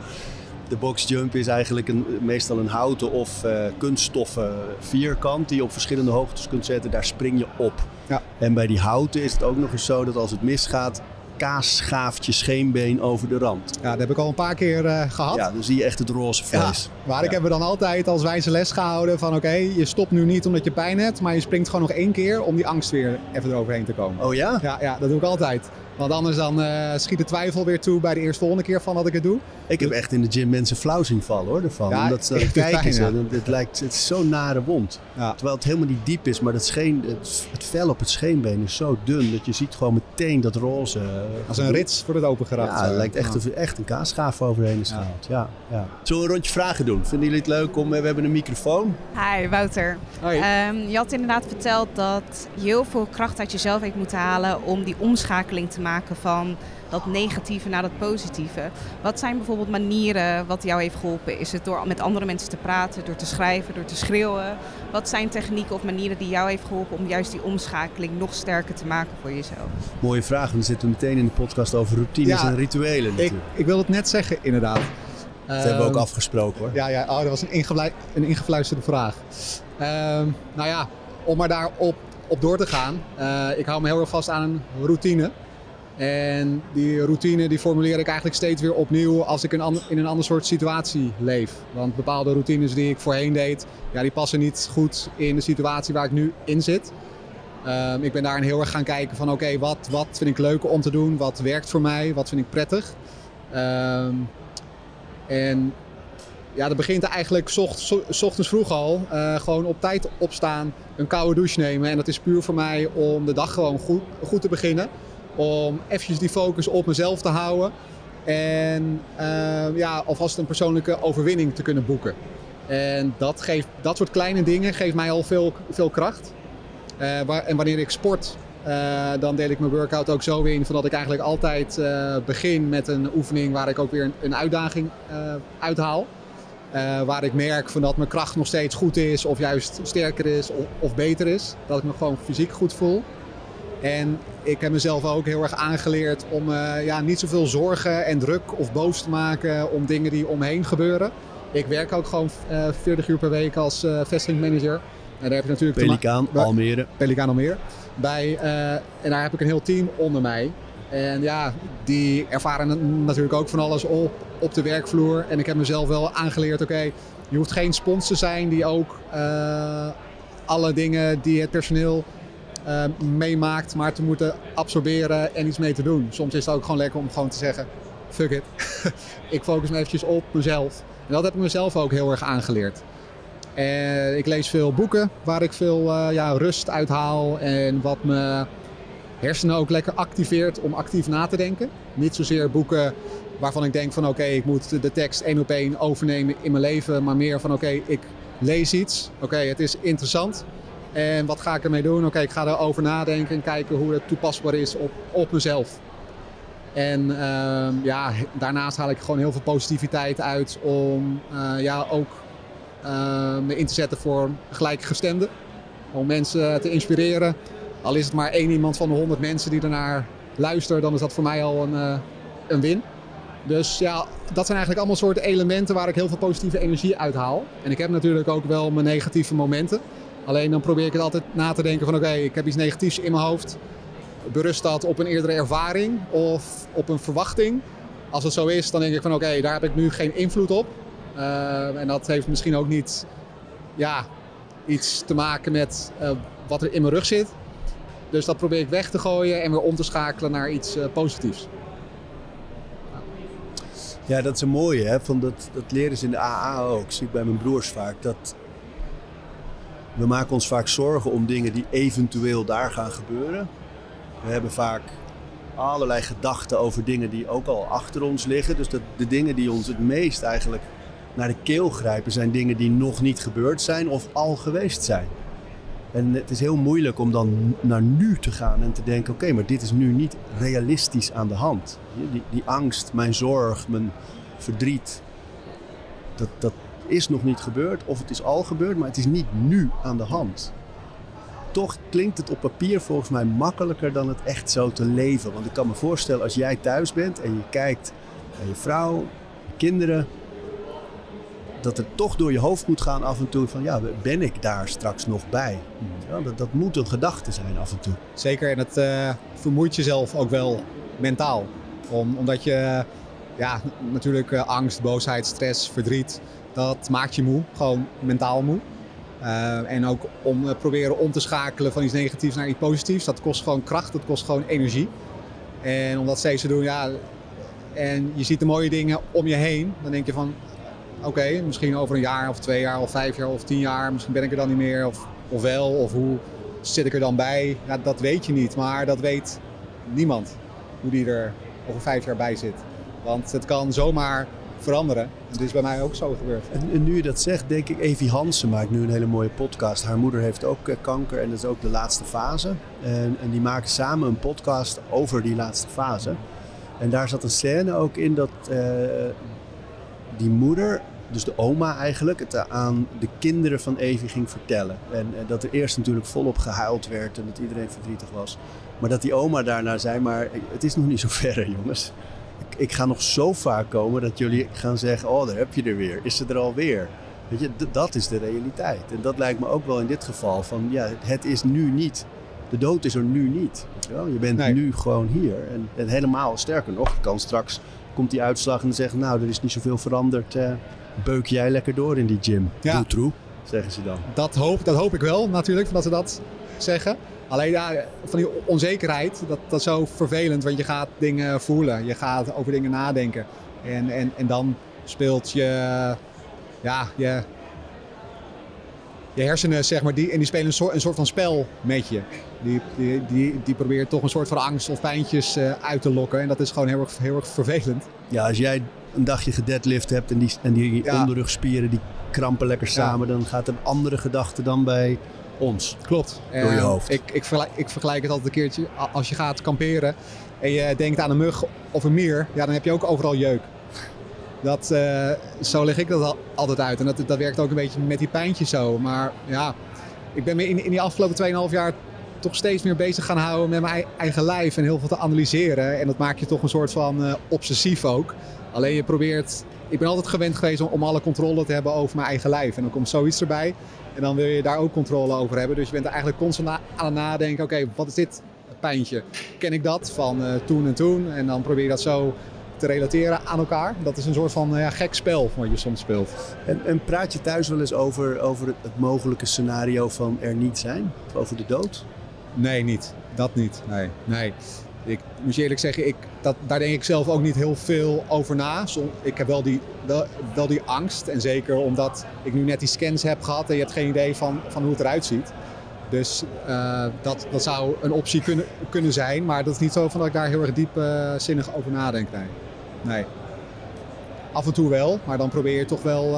De boxjump is eigenlijk een, meestal een houten of eh, kunststoffen vierkant die je op verschillende hoogtes kunt zetten. Daar spring je op. Ja. En bij die houten is het ook nog eens zo dat als het misgaat, kaasschaafje scheenbeen over de rand. Ja, dat heb ik al een paar keer eh, gehad. Ja, dan zie je echt het roze Ja, vlees. maar ik Ja. heb er dan altijd als wijze les gehouden van oké, je stopt nu niet omdat je pijn hebt, maar je springt gewoon nog één keer om die angst weer even eroverheen te komen. Oh ja? Ja, ja, dat doe ik altijd. Want anders dan eh, schiet de twijfel weer toe bij de eerste volgende keer van dat ik het doe. Ik heb echt in de gym mensen flauw zien vallen hoor, ervan. Ja, Omdat ze kijken ja. en Het, lijkt, het is zo'n nare wond. Ja. Terwijl het helemaal niet diep is, maar dat scheen, het, het vel op het scheenbeen is zo dun dat je ziet gewoon meteen dat roze. eh, Als een rits wordt het opengerapt. Ja, het lijkt echt of er echt een kaasschaaf overheen is gehaald. Ja. Ja, Zullen we een rondje vragen doen? Vinden jullie het leuk om... eh, We hebben een microfoon. Hi, Wouter. Hoi. Ehm, je had inderdaad verteld dat je heel veel kracht uit jezelf heeft moeten halen om die omschakeling te maken van dat negatieve naar dat positieve. Wat zijn bijvoorbeeld manieren wat jou heeft geholpen? Is het door met andere mensen te praten, door te schrijven, door te schreeuwen? Wat zijn technieken of manieren die jou heeft geholpen om juist die omschakeling nog sterker te maken voor jezelf? Mooie vraag. Dan zitten we meteen in de podcast over routines Ja, en rituelen ik, natuurlijk. ik wil het net zeggen, inderdaad. dat hebben we ook Ehm, afgesproken hoor. Ja, ja oh, dat was een, ingevlui- een ingefluisterde vraag. Ehm, nou ja, om maar daarop op door te gaan. eh, ik hou me heel erg vast aan een routine. En die routine die formuleer ik eigenlijk steeds weer opnieuw als ik een in een ander soort situatie leef. Want bepaalde routines die ik voorheen deed, ja, die passen niet goed in de situatie waar ik nu in zit. Ehm, ik ben daarin heel erg gaan kijken van oké, wat, wat vind ik leuk om te doen? Wat werkt voor mij? Wat vind ik prettig? Ehm, en ja, dat begint eigenlijk 's ocht- 's ochtends vroeg al. Eh, gewoon op tijd opstaan, een koude douche nemen. En dat is puur voor mij om de dag gewoon goed, goed te beginnen. Om eventjes die focus op mezelf te houden. En eh, ja, alvast een persoonlijke overwinning te kunnen boeken. En dat, geeft, dat soort kleine dingen geeft mij al veel, veel kracht. Eh, waar- en wanneer ik sport, eh, dan deel ik mijn workout ook zo in. Van dat ik eigenlijk altijd eh, begin met een oefening waar ik ook weer een, een uitdaging uithaal. waar ik merk van dat mijn kracht nog steeds goed is, of juist sterker is, of beter is. Dat ik me gewoon fysiek goed voel. En ik heb mezelf ook heel erg aangeleerd om uh, ja, niet zoveel zorgen en druk of boos te maken om dingen die omheen gebeuren. Ik werk ook gewoon uh, 40 uur per week als uh, vestigingmanager. En daar heb ik natuurlijk Pelikaan, Almere. Pelikaan Almere. Bij, en daar heb ik een heel team onder mij. En ja, die ervaren natuurlijk ook van alles op, op de werkvloer. En ik heb mezelf wel aangeleerd, oké, je hoeft geen spons te zijn die ook alle dingen die het personeel uh, meemaakt, maar te moeten absorberen en iets mee te doen. Soms is het ook gewoon lekker om gewoon te zeggen, fuck it. ik focus me eventjes op mezelf. En dat heb ik mezelf ook heel erg aangeleerd. En ik lees veel boeken waar ik veel uh, ja, rust uithaal en wat me hersenen ook lekker activeert om actief na te denken. Niet zozeer boeken waarvan ik denk van oké, ik moet de tekst één op één overnemen in mijn leven. Maar meer van oké, ik lees iets. Oké, het is interessant. En wat ga ik ermee doen? Oké, ik ga erover nadenken en kijken hoe het toepasbaar is op, op mezelf. En uh, ja, daarnaast haal ik gewoon heel veel positiviteit uit om uh, ja, ook uh, me in te zetten voor gelijkgestemden. Om mensen te inspireren. Al is het maar één iemand van de honderd mensen die ernaar luistert, dan is dat voor mij al een, uh, een win. Dus ja, dat zijn eigenlijk allemaal soorten elementen waar ik heel veel positieve energie uit haal. En ik heb natuurlijk ook wel mijn negatieve momenten. Alleen dan probeer ik het altijd na te denken van oké, ik heb iets negatiefs in mijn hoofd. Berust dat op een eerdere ervaring of op een verwachting? Als het zo is, dan denk ik van oké, daar heb ik nu geen invloed op. Uh, en dat heeft misschien ook niet ja, iets te maken met uh, wat er in mijn rug zit. Dus dat probeer ik weg te gooien en weer om te schakelen naar iets uh, positiefs. Ja, dat is een mooie. Hè? Van dat, dat leren ze in de AA ook. zie ik bij mijn broers vaak. Dat we maken ons vaak zorgen om dingen die eventueel daar gaan gebeuren. We hebben vaak allerlei gedachten over dingen die ook al achter ons liggen. Dus dat de dingen die ons het meest eigenlijk naar de keel grijpen... zijn dingen die nog niet gebeurd zijn of al geweest zijn. En het is heel moeilijk om dan naar nu te gaan en te denken: oké, maar dit is nu niet realistisch aan de hand. Die, die angst, mijn zorg, mijn verdriet, dat, dat is nog niet gebeurd of het is al gebeurd, maar het is niet nu aan de hand. Toch klinkt het op papier volgens mij makkelijker dan het echt zo te leven. Want ik kan me voorstellen, als jij thuis bent en je kijkt naar je vrouw, je kinderen, dat het toch door je hoofd moet gaan af en toe van ja, ben ik daar straks nog bij? Ja, dat, dat moet een gedachte zijn af en toe. Zeker, en het uh, vermoeit jezelf ook wel mentaal. Om, omdat je ja, natuurlijk uh, angst, boosheid, stress, verdriet, dat maakt je moe, gewoon mentaal moe. Uh, en ook om proberen om te schakelen van iets negatiefs naar iets positiefs, dat kost gewoon kracht, dat kost gewoon energie. En om dat steeds te doen, ja, en je ziet de mooie dingen om je heen, dan denk je van oké, misschien over een jaar of twee jaar of vijf jaar of tien jaar, misschien ben ik er dan niet meer of, of wel, of hoe zit ik er dan bij? Ja, dat weet je niet, maar dat weet niemand hoe die er over vijf jaar bij zit. Want het kan zomaar veranderen. Het is bij mij ook zo gebeurd. En, nu je dat zegt, denk ik, Evie Hansen maakt nu een hele mooie podcast. Haar moeder heeft ook uh, kanker en dat is ook de laatste fase. En, en die maken samen een podcast over die laatste fase. En daar zat een scène ook in dat uh, die moeder dus de oma eigenlijk, het aan de kinderen van Evie ging vertellen. En, en, dat er eerst natuurlijk volop gehuild werd en dat iedereen verdrietig was. Maar dat die oma daarna zei, maar het is nog niet zo ver jongens. Ik, ga nog zo vaak komen dat jullie gaan zeggen, oh daar heb je er weer, is ze er alweer. Weet je, dat is de realiteit. En dat lijkt me ook wel in dit geval van, ja, het is nu niet. De dood is er nu niet. Je, je bent nee. nu gewoon hier. En, en, helemaal, sterker nog, kan straks, komt die uitslag en zeggen, nou er is niet zoveel veranderd. Eh, beuk jij lekker door in die gym. Ja. Doe zeggen ze dan. Dat hoop, dat hoop ik wel natuurlijk, dat ze dat zeggen. Alleen ja, van die onzekerheid, dat, dat is zo vervelend, want je gaat dingen voelen. Je gaat over dingen nadenken. En, en, en dan speelt je, ja, je, je hersenen, zeg maar, die, en die spelen een soort, een soort van spel met je. Die, die, die, die probeert toch een soort van angst of pijntjes uh, uit te lokken. En dat is gewoon heel erg, heel erg vervelend. Ja, als jij een dagje gedeadlift hebt en die, en die ja. onderrugspieren die krampen lekker samen, ja. dan gaat een andere gedachte dan bij ons. Klopt. Door je hoofd. Ik, ik, vergelijk, ik vergelijk het altijd een keertje. Als je gaat kamperen en je denkt aan een mug of een mier, ja, dan heb je ook overal jeuk. Dat, eh, zo leg ik dat al, altijd uit. En dat, dat werkt ook een beetje met die pijntjes zo. Maar ja, ik ben me in, in die afgelopen 2,5 jaar toch steeds meer bezig gaan houden met mijn eigen lijf en heel veel te analyseren. En dat maakt je toch een soort van uh, obsessief ook. Alleen je probeert, ik ben altijd gewend geweest om, om, alle controle te hebben over mijn eigen lijf. En dan komt zoiets erbij en dan wil je daar ook controle over hebben. Dus je bent er eigenlijk constant aan het nadenken, oké, wat is dit pijntje? Ken ik dat van uh, toen en toen? En dan probeer je dat zo te relateren aan elkaar. Dat is een soort van ja, gek spel wat je soms speelt. En, en, praat je thuis wel eens over, over het, mogelijke scenario van er niet zijn? Over de dood? Nee, niet. Dat niet. Nee. nee. Ik moet je eerlijk zeggen, ik, dat, daar denk ik zelf ook niet heel veel over na. Ik heb wel die, wel, die angst. En zeker omdat ik nu net die scans heb gehad en je hebt geen idee van, van hoe het eruit ziet. Dus uh, dat, dat zou een optie kunnen, kunnen zijn. Maar dat is niet zo van dat ik daar heel erg diepzinnig uh, over nadenk. Nee. nee. Af en toe wel, maar dan probeer je toch wel uh,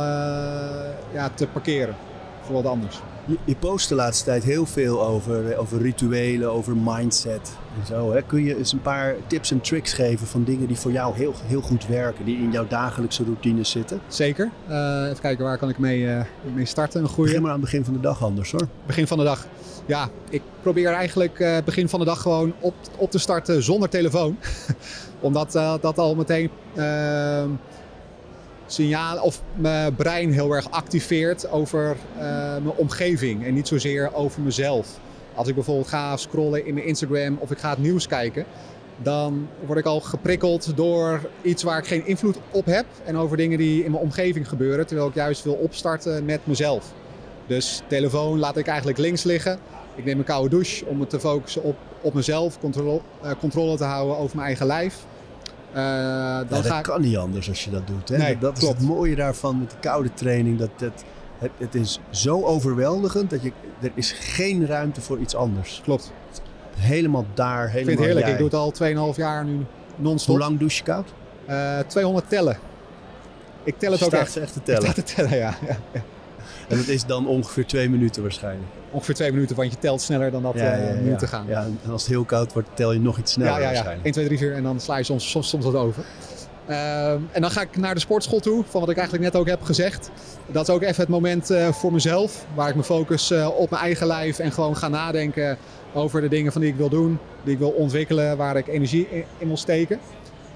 ja, te parkeren voor wat anders. Je, post de laatste tijd heel veel over, over rituelen, over mindset en zo. Hè? Kun je eens een paar tips en tricks geven van dingen die voor jou heel, heel goed werken, die in jouw dagelijkse routines zitten? Zeker. Uh, even kijken, waar kan ik mee, uh, mee starten? Een goede... Begin maar aan het begin van de dag anders hoor. Begin van de dag. Ja, ik probeer eigenlijk uh, begin van de dag gewoon op, op te starten zonder telefoon. Omdat dat al meteen ehm, signaal of mijn brein heel erg activeert over uh, mijn omgeving en niet zozeer over mezelf. Als ik bijvoorbeeld ga scrollen in mijn Instagram of ik ga het nieuws kijken, dan word ik al geprikkeld door iets waar ik geen invloed op heb en over dingen die in mijn omgeving gebeuren, terwijl ik juist wil opstarten met mezelf. Dus telefoon laat ik eigenlijk links liggen. Ik neem een koude douche om me te focussen op, op mezelf, controle, uh, controle te houden over mijn eigen lijf. Uh, dan ja, dat ga ik... kan niet anders als je dat doet. Hè? Nee, dat, dat is het mooie daarvan met de koude training. Dat, dat, het, het, is zo overweldigend dat je, er is geen ruimte voor iets anders. Klopt. Helemaal daar, helemaal Ik vind het heerlijk. Ik doe het al 2,5 jaar nu non-stop. Hoe lang douche je koud? Uh, 200 tellen. Ik tel het je ook echt. echt te tellen? Ik te tellen, ja. En dat is dan ongeveer twee minuten waarschijnlijk. Ongeveer twee minuten, want je telt sneller dan dat ja, ja, uh, minuten gaan. Ja, en als het heel koud wordt, tel je nog iets sneller ja, ja, ja. waarschijnlijk. 1, 2, 3, 4 en dan sla je soms, soms, soms wat over. Uh, en dan ga ik naar de sportschool toe, van wat ik eigenlijk net ook heb gezegd. Dat is ook even het moment uh, voor mezelf, waar ik me focus uh, op mijn eigen lijf en gewoon ga nadenken over de dingen van die ik wil doen, die ik wil ontwikkelen, waar ik energie in, in wil steken.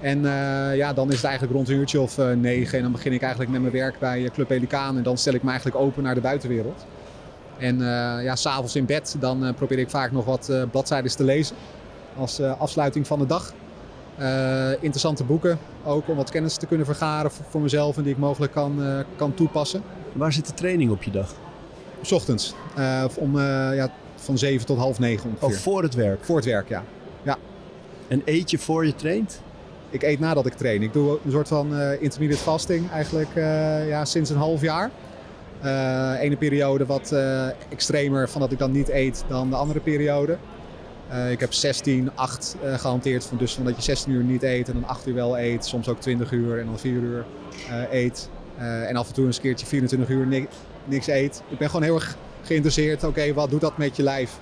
En uh, ja, dan is het eigenlijk rond een uurtje of uh, negen. En dan begin ik eigenlijk met mijn werk bij Club Pelikaan. En dan stel ik me eigenlijk open naar de buitenwereld. En uh, ja, s'avonds in bed, dan probeer ik vaak nog wat bladzijden te lezen. Als afsluiting van de dag. interessante boeken, ook om wat kennis te kunnen vergaren voor, voor mezelf. En die ik mogelijk kan, kan toepassen. Waar zit de training op je dag? S ochtends. om, ja, van zeven tot half negen ongeveer. Oh, voor het werk? Voor het werk, ja. ja. En eet je voor je traint? Ik eet nadat ik train. Ik doe een soort van uh, intermediate fasting eigenlijk uh, ja, sinds een half jaar. Uh, ene periode wat extremer van dat ik dan niet eet dan de andere periode. ik heb 16, 8 gehanteerd. Van, dus van dat je 16 uur niet eet en dan 8 uur wel eet. Soms ook 20 uur en dan 4 uur eet. en af en toe een keertje 24 uur ni niks eet. Ik ben gewoon heel erg geïnteresseerd. Oké, wat doet dat met je lijf?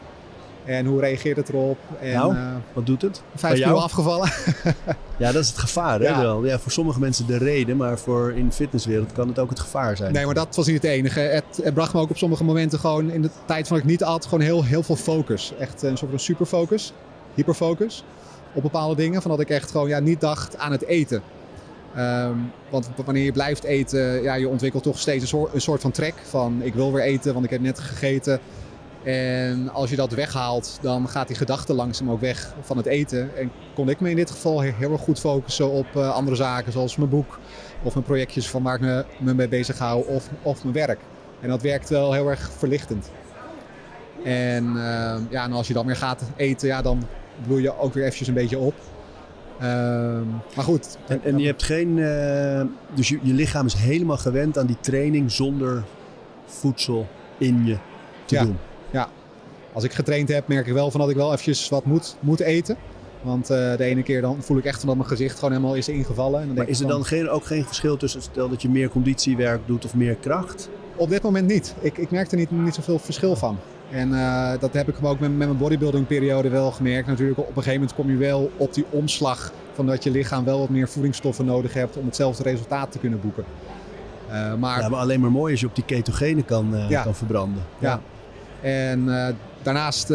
En hoe reageert het erop? En, nou, uh, wat doet het? Vijf kilo afgevallen. ja, dat is het gevaar. Hè, ja. Wel. Ja, voor sommige mensen de reden, maar voor in de fitnesswereld kan het ook het gevaar zijn. Nee, maar dat was niet het enige. Het, het bracht me ook op sommige momenten gewoon in de tijd van ik niet at, gewoon heel, heel veel focus. Echt een soort van superfocus, hyperfocus op bepaalde dingen. Van dat ik echt gewoon ja, niet dacht aan het eten. Um, want wanneer je blijft eten, ja, je ontwikkelt toch steeds een soort, een soort van trek van ik wil weer eten, want ik heb net gegeten. En als je dat weghaalt, dan gaat die gedachte langzaam ook weg van het eten. En kon ik me in dit geval heel erg goed focussen op uh, andere zaken, zoals mijn boek of mijn projectjes van waar ik me, me mee bezig hou of, of mijn werk. En dat werkt wel heel erg verlichtend. En, uh, ja, en als je dan weer gaat eten, ja, dan bloei je ook weer eventjes een beetje op. Uh, maar goed. En, en je hebt geen. Uh, dus je, je lichaam is helemaal gewend aan die training zonder voedsel in je te ja. doen. Ja, als ik getraind heb, merk ik wel van dat ik wel eventjes wat moet, moet eten. Want uh, de ene keer dan voel ik echt van dat mijn gezicht gewoon helemaal is ingevallen. En dan maar is er dan geen, ook geen verschil tussen stel dat je meer conditiewerk doet of meer kracht? Op dit moment niet. Ik, ik merk er niet, niet zoveel verschil van. En uh, dat heb ik ook met, met mijn bodybuilding periode wel gemerkt. Natuurlijk op een gegeven moment kom je wel op die omslag van dat je lichaam wel wat meer voedingsstoffen nodig hebt om hetzelfde resultaat te kunnen boeken. Uh, maar... Ja, maar alleen maar mooi als je op die ketogenen kan, ja. kan verbranden. Ja. ja. En uh, daarnaast,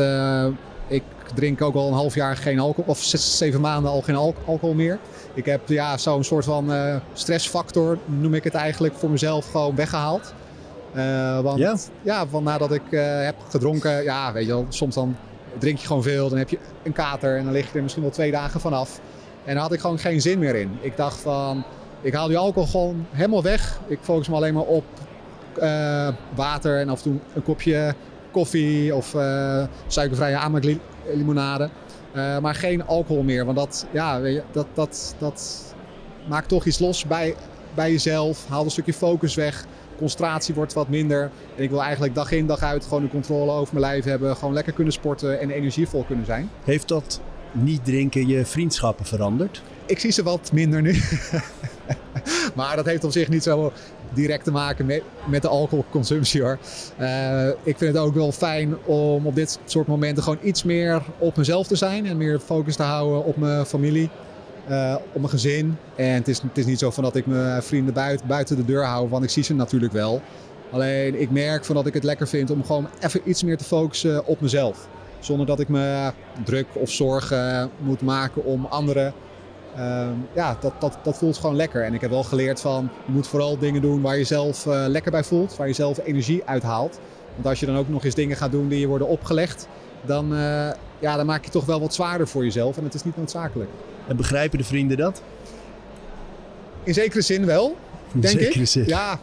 ik drink ook al een half jaar geen alcohol, of zes, zeven maanden al geen al alcohol meer. Ik heb ja, zo'n soort van stressfactor, noem ik het eigenlijk, voor mezelf gewoon weggehaald. want ja, ja van nadat ik heb gedronken, ja, weet je wel, soms dan drink je gewoon veel, dan heb je een kater en dan lig je er misschien wel twee dagen vanaf. En daar had ik gewoon geen zin meer in. Ik dacht van, ik haal die alcohol gewoon helemaal weg. Ik focus me alleen maar op uh, water en af en toe een kopje koffie of uh, suikervrije aanmaaklimonade. Uh, maar geen alcohol meer, want dat, ja, weet je, dat, dat, dat maakt toch iets los bij, bij jezelf. Haalt een stukje focus weg. Concentratie wordt wat minder. En ik wil eigenlijk dag in dag uit gewoon de controle over mijn lijf hebben. Gewoon lekker kunnen sporten en energievol kunnen zijn. Heeft dat niet drinken je vriendschappen veranderd? Ik zie ze wat minder nu. maar dat heeft op zich niet zo direct te maken met, met de alcoholconsumptie hoor. Uh, ik vind het ook wel fijn om op dit soort momenten gewoon iets meer op mezelf te zijn. En meer focus te houden op mijn familie. Uh, op mijn gezin. En het is, het is niet zo van dat ik mijn vrienden buiten, buiten de deur hou, want ik zie ze natuurlijk wel. Alleen ik merk van dat ik het lekker vind om gewoon even iets meer te focussen op mezelf. Zonder dat ik me druk of zorgen moet maken om anderen. Uh, ja, dat, dat, dat voelt gewoon lekker. En ik heb wel geleerd van, je moet vooral dingen doen waar je zelf uh, lekker bij voelt. Waar je zelf energie uithaalt. Want als je dan ook nog eens dingen gaat doen die je worden opgelegd. Dan, uh, ja, dan maak je toch wel wat zwaarder voor jezelf. En het is niet noodzakelijk. En begrijpen de vrienden dat? In zekere zin wel, In denk zekere ik. Zin. Ja,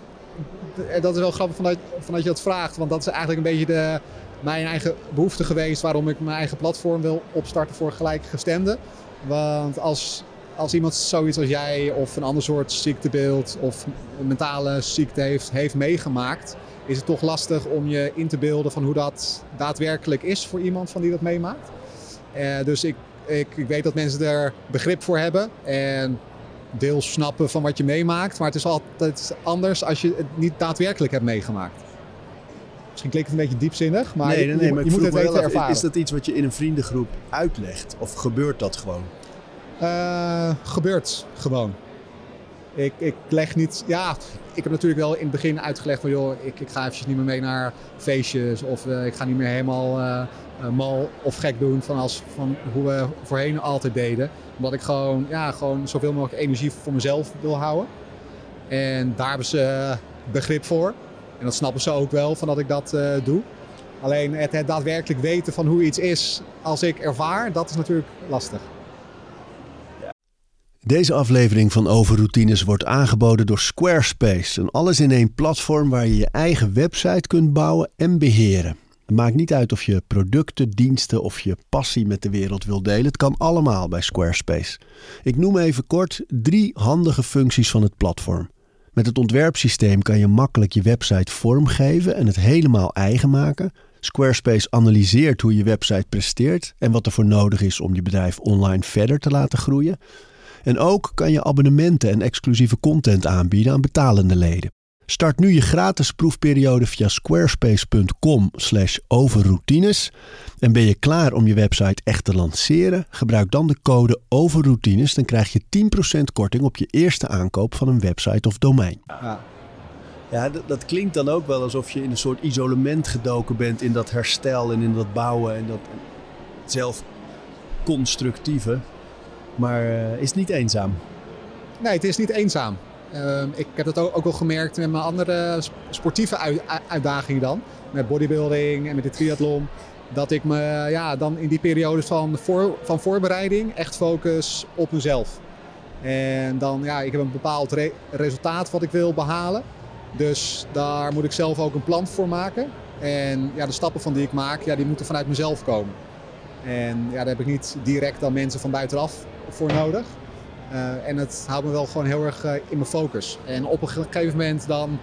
dat is wel grappig vanuit, vanuit je dat vraagt. Want dat is eigenlijk een beetje de, mijn eigen behoefte geweest waarom ik mijn eigen platform wil opstarten voor gelijkgestemden. Want als, als iemand zoiets als jij of een ander soort ziektebeeld of een mentale ziekte heeft, heeft meegemaakt, is het toch lastig om je in te beelden van hoe dat daadwerkelijk is voor iemand van die dat meemaakt. Uh, dus ik, ik, ik weet dat mensen er begrip voor hebben en deels snappen van wat je meemaakt. Maar het is altijd anders als je het niet daadwerkelijk hebt meegemaakt. Misschien klinkt het een beetje diepzinnig, maar nee, nee, nee, je, maar je moet het af, ervaren. Is dat iets wat je in een vriendengroep uitlegt? Of gebeurt dat gewoon? Uh, gebeurt gewoon. Ik, ik leg niet... Ja, ik heb natuurlijk wel in het begin uitgelegd van... joh, ik, ik ga eventjes niet meer mee naar feestjes... of uh, ik ga niet meer helemaal uh, mal of gek doen... Van, als, van hoe we voorheen altijd deden. Omdat ik gewoon, ja, gewoon zoveel mogelijk energie voor mezelf wil houden. En daar hebben ze begrip voor. En dat snappen ze ook wel van dat ik dat doe. Alleen het, daadwerkelijk weten van hoe iets is als ik ervaar, dat is natuurlijk lastig. Deze aflevering van Overroutines wordt aangeboden door Squarespace. Een alles-in-één platform waar je je eigen website kunt bouwen en beheren. Het maakt niet uit of je producten, diensten of je passie met de wereld wil delen. Het kan allemaal bij Squarespace. Ik noem even kort drie handige functies van het platform. Met het ontwerpsysteem kan je makkelijk je website vormgeven en het helemaal eigen maken. Squarespace analyseert hoe je website presteert en wat er voor nodig is om je bedrijf online verder te laten groeien. En ook kan je abonnementen en exclusieve content aanbieden aan betalende leden. Start nu je gratis proefperiode via squarespace.com/overroutines. En ben je klaar om je website echt te lanceren? Gebruik dan de code overroutines, dan krijg je 10% korting op je eerste aankoop van een website of domein. Ja. Ja, dat, klinkt dan ook wel alsof je in een soort isolement gedoken bent in dat herstel en in dat bouwen en dat zelfconstructieve. Maar uh, is het niet eenzaam? Nee, het is niet eenzaam. Uh, ik heb het ook, wel gemerkt met mijn andere sportieve uit, uitdagingen dan. Met bodybuilding en met de triathlon. Dat ik me ja, dan in die periodes van, van voorbereiding echt focus op mezelf. En dan, ja, ik heb een bepaald re resultaat wat ik wil behalen. Dus daar moet ik zelf ook een plan voor maken. En ja, de stappen van die ik maak, ja, die moeten vanuit mezelf komen. En ja, daar heb ik niet direct dan mensen van buitenaf voor nodig. Uh, en het houdt me wel gewoon heel erg uh, in mijn focus. En op een gegeven moment dan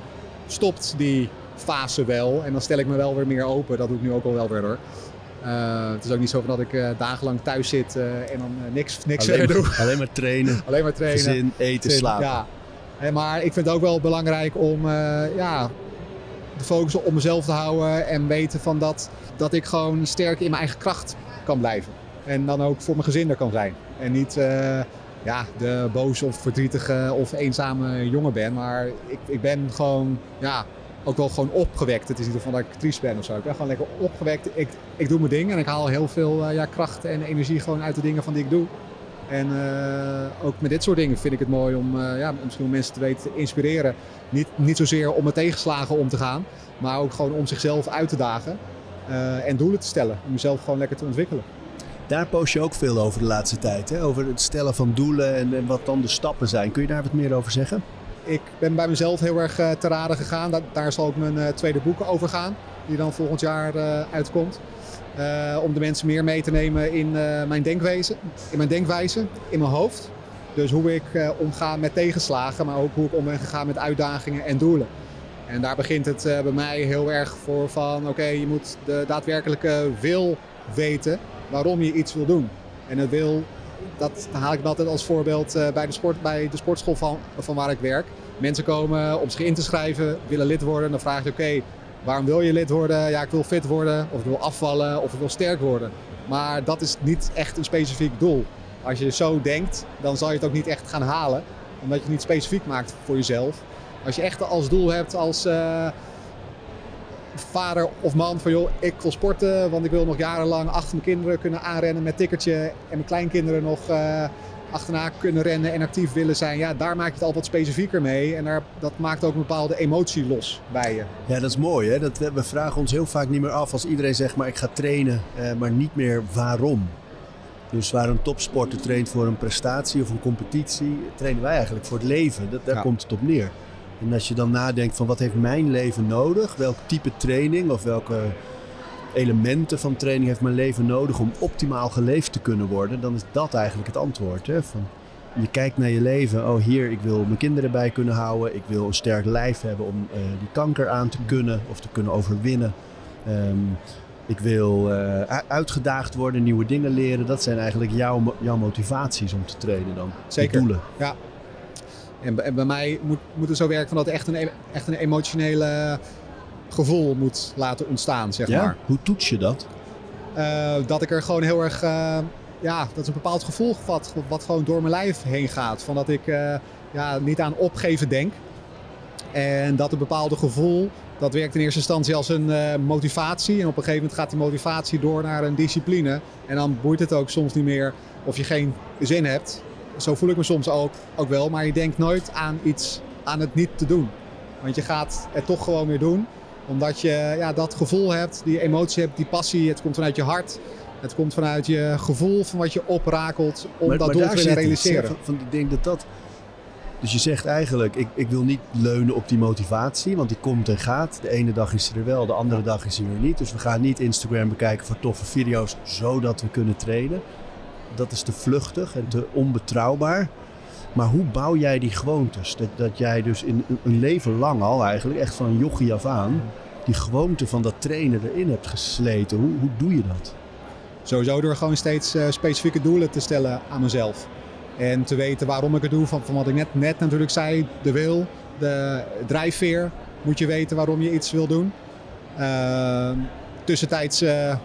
stopt die fase wel. En dan stel ik me wel weer meer open. Dat doe ik nu ook al wel weer hoor. Uh, het is ook niet zo van dat ik dagenlang thuis zit en dan niks, niks alleen, doe. Alleen maar trainen. alleen maar trainen. Gezin, eten, Zin, slapen. Ja. En maar ik vind het ook wel belangrijk om ja, de focus op mezelf te houden. En weten van dat, dat ik gewoon sterk in mijn eigen kracht kan blijven. En dan ook voor mijn gezin er kan zijn. En niet ja, de boze of verdrietige of eenzame jongen ben. Maar ik, ik ben gewoon ja, ook wel gewoon opgewekt. Het is niet van dat ik triest ben of zo. Ik ben gewoon lekker opgewekt. Ik, ik doe mijn ding en ik haal heel veel uh, ja, kracht en energie gewoon uit de dingen van die ik doe. En uh, ook met dit soort dingen vind ik het mooi om ja, misschien mensen te weten te inspireren. Niet, niet zozeer om met tegenslagen om te gaan, maar ook gewoon om zichzelf uit te dagen. En doelen te stellen. Om jezelf gewoon lekker te ontwikkelen. Daar post je ook veel over de laatste tijd. Hè? Over het stellen van doelen en, en, wat dan de stappen zijn. Kun je daar wat meer over zeggen? Ik ben bij mezelf heel erg uh, te raden gegaan. Daar, daar zal ook mijn uh, tweede boek over gaan. Die dan volgend jaar uitkomt. om de mensen meer mee te nemen in mijn denkwezen. In mijn denkwijze. In mijn hoofd. Dus hoe ik omga met tegenslagen. Maar ook hoe ik om ben gegaan met uitdagingen en doelen. En daar begint het bij mij heel erg voor van... Oké, je moet de daadwerkelijke wil weten waarom je iets wil doen. En het wil, dat haal ik altijd als voorbeeld uh, bij, de sport, bij de sportschool van, van waar ik werk. Mensen komen om zich in te schrijven, willen lid worden. Dan vraag je, oké, waarom wil je lid worden? Ja, ik wil fit worden, of ik wil afvallen, of ik wil sterk worden. Maar dat is niet echt een specifiek doel. Als je zo denkt, dan zal je het ook niet echt gaan halen. Omdat je het niet specifiek maakt voor jezelf. Als je echt als doel hebt als... Uh, vader of man van joh, ik wil sporten, want ik wil nog jarenlang achter mijn kinderen kunnen aanrennen met tikkertje en mijn kleinkinderen nog uh, achterna kunnen rennen en actief willen zijn. Ja, daar maak je het al wat specifieker mee en daar, dat maakt ook een bepaalde emotie los bij je. Ja, dat is mooi hè. Dat, we vragen ons heel vaak niet meer af als iedereen zegt maar ik ga trainen, uh, maar niet meer waarom. Dus waar een topsporter traint voor een prestatie of een competitie, trainen wij eigenlijk voor het leven. Dat, daar ja. komt het op neer. En als je dan nadenkt van wat heeft mijn leven nodig? Welk type training of welke elementen van training heeft mijn leven nodig om optimaal geleefd te kunnen worden? Dan is dat eigenlijk het antwoord. Hè? Van, je kijkt naar je leven. Oh, hier, ik wil mijn kinderen bij kunnen houden. Ik wil een sterk lijf hebben om uh, die kanker aan te kunnen of te kunnen overwinnen. Um, ik wil uh, uitgedaagd worden, nieuwe dingen leren. Dat zijn eigenlijk jouw, jouw motivaties om te trainen dan. Zeker. doelen. Ja, en, bij mij moet, moet het zo werken van dat het echt een, echt een emotionele gevoel moet laten ontstaan, zeg ja? maar. Hoe toets je dat? Uh, dat ik er gewoon heel erg... Uh, ja, dat is een bepaald gevoel wat, wat gewoon door mijn lijf heen gaat. Van dat ik uh, ja, niet aan opgeven denk. En dat een bepaalde gevoel, dat werkt in eerste instantie als een motivatie. En op een gegeven moment gaat die motivatie door naar een discipline. En dan boeit het ook soms niet meer of je geen zin hebt zo voel ik me soms ook, ook wel. Maar je denkt nooit aan iets, aan het niet te doen. Want je gaat het toch gewoon weer doen. Omdat je ja, dat gevoel hebt, die emotie hebt, die passie. Het komt vanuit je hart. Het komt vanuit je gevoel van wat je oprakelt om maar, dat maar doel te realiseren. Van, van, ik denk dat dat... Dus je zegt eigenlijk, ik, ik wil niet leunen op die motivatie, want die komt en gaat. De ene dag is ze er wel, de andere dag is ze er niet. Dus we gaan niet Instagram bekijken voor toffe video's, zodat we kunnen trainen dat is te vluchtig en te onbetrouwbaar. Maar hoe bouw jij die gewoontes? Dat, dat jij dus in een leven lang al eigenlijk, echt van jochie af aan, die gewoonte van dat trainen erin hebt gesleten. Hoe, hoe doe je dat? Sowieso door gewoon steeds uh, specifieke doelen te stellen aan mezelf. En te weten waarom ik het doe. Van, van wat ik net, net natuurlijk zei, de wil, de drijfveer. Moet je weten waarom je iets wil doen. Uh, tussentijds uh,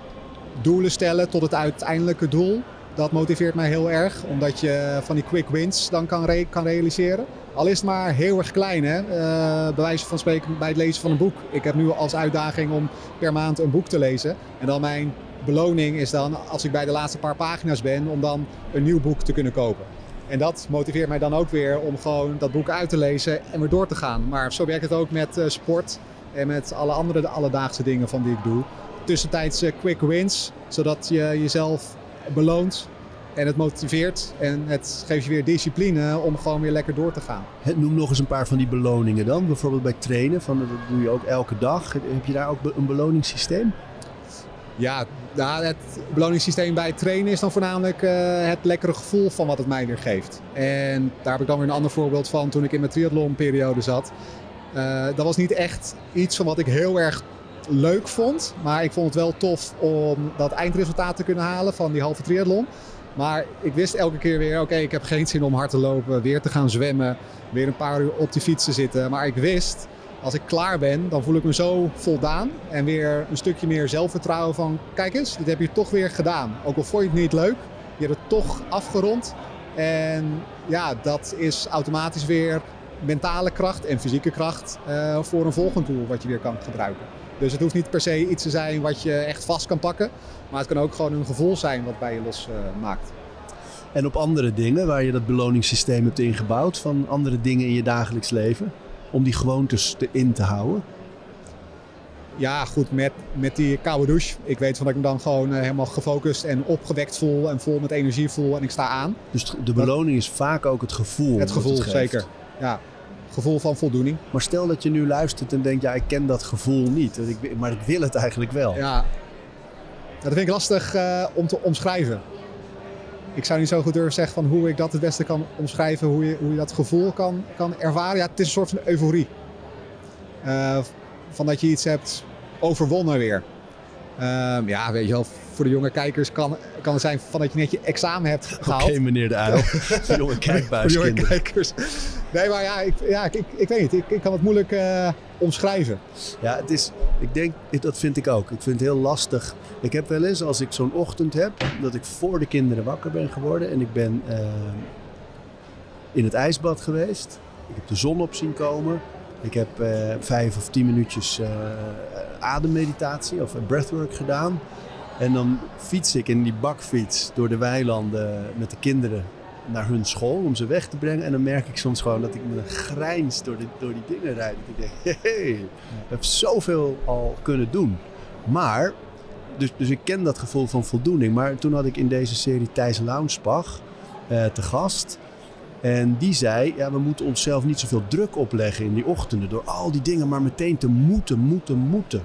doelen stellen tot het uiteindelijke doel. Dat motiveert mij heel erg, omdat je van die quick wins dan kan, kan realiseren. Al is het maar heel erg klein, hè? Uh, bij wijze van spreken bij het lezen van een boek. Ik heb nu als uitdaging om per maand een boek te lezen. En dan mijn beloning is dan, als ik bij de laatste paar pagina's ben, om dan een nieuw boek te kunnen kopen. En dat motiveert mij dan ook weer om gewoon dat boek uit te lezen en weer door te gaan. Maar zo werkt het ook met uh, sport en met alle andere alledaagse dingen van die ik doe. Tussentijds uh, quick wins, zodat je jezelf beloont en het motiveert en het geeft je weer discipline om gewoon weer lekker door te gaan. Noem nog eens een paar van die beloningen dan. Bijvoorbeeld bij trainen, van, dat doe je ook elke dag. Heb je daar ook een beloningssysteem? Ja, het beloningssysteem bij trainen is dan voornamelijk uh, het lekkere gevoel van wat het mij weer geeft. En daar heb ik dan weer een ander voorbeeld van toen ik in mijn triathlonperiode zat. Uh, dat was niet echt iets van wat ik heel erg leuk vond. Maar ik vond het wel tof om dat eindresultaat te kunnen halen van die halve triathlon. Maar ik wist elke keer weer, oké, ik heb geen zin om hard te lopen, weer te gaan zwemmen, weer een paar uur op de fiets te zitten. Maar ik wist, als ik klaar ben, dan voel ik me zo voldaan. En weer een stukje meer zelfvertrouwen van, kijk eens, dit heb je toch weer gedaan. Ook al vond je het niet leuk, je hebt het toch afgerond. En ja, dat is automatisch weer mentale kracht en fysieke kracht uh, voor een volgend doel wat je weer kan gebruiken. Dus het hoeft niet per se iets te zijn wat je echt vast kan pakken. Maar het kan ook gewoon een gevoel zijn wat bij je losmaakt. Maakt. en op andere dingen waar je dat beloningssysteem hebt ingebouwd, van andere dingen in je dagelijks leven, om die gewoontes in te houden? Ja, goed, met, met die koude douche. Ik weet van dat ik me dan gewoon uh, helemaal gefocust en opgewekt voel en vol met energie voel en ik sta aan. Dus de beloning is vaak ook het gevoel. Het gevoel, het zeker. Ja, gevoel van voldoening. Maar stel dat je nu luistert en denkt, ja, ik ken dat gevoel niet, maar ik wil het eigenlijk wel. Ja, dat vind ik lastig uh, om te omschrijven. Ik zou niet zo goed durven zeggen van hoe ik dat het beste kan omschrijven, hoe je, hoe je dat gevoel kan, kan ervaren. Ja, het is een soort van euforie. Uh, van dat je iets hebt overwonnen weer. Uh, ja, weet je wel, voor de jonge kijkers kan, kan het zijn van dat je net je examen hebt gehaald. Oké, okay, meneer de Uil. de jonge kijkbuis. jonge kijkers. Nee, maar ja, ik, ja, ik, ik weet niet. Ik, ik kan het moeilijk uh, omschrijven. Ja, het is, ik denk, dat vind ik ook. Ik vind het heel lastig. Ik heb wel eens, als ik zo'n ochtend heb, dat ik voor de kinderen wakker ben geworden en ik ben uh, in het ijsbad geweest. Ik heb de zon op zien komen. Ik heb uh, vijf of tien minuutjes ademmeditatie of breathwork gedaan. En dan fiets ik in die bakfiets door de weilanden met de kinderen naar hun school om ze weg te brengen. En dan merk ik soms gewoon dat ik met een grijns door, door die dingen rijd. Dat ik denk, hey, ik heb zoveel al kunnen doen. Maar, dus, dus ik ken dat gevoel van voldoening. Maar toen had ik in deze serie Thijs Launsbach uh, te gast. En die zei, ja, we moeten onszelf niet zoveel druk opleggen in die ochtenden. Door al die dingen maar meteen te moeten, moeten, moeten.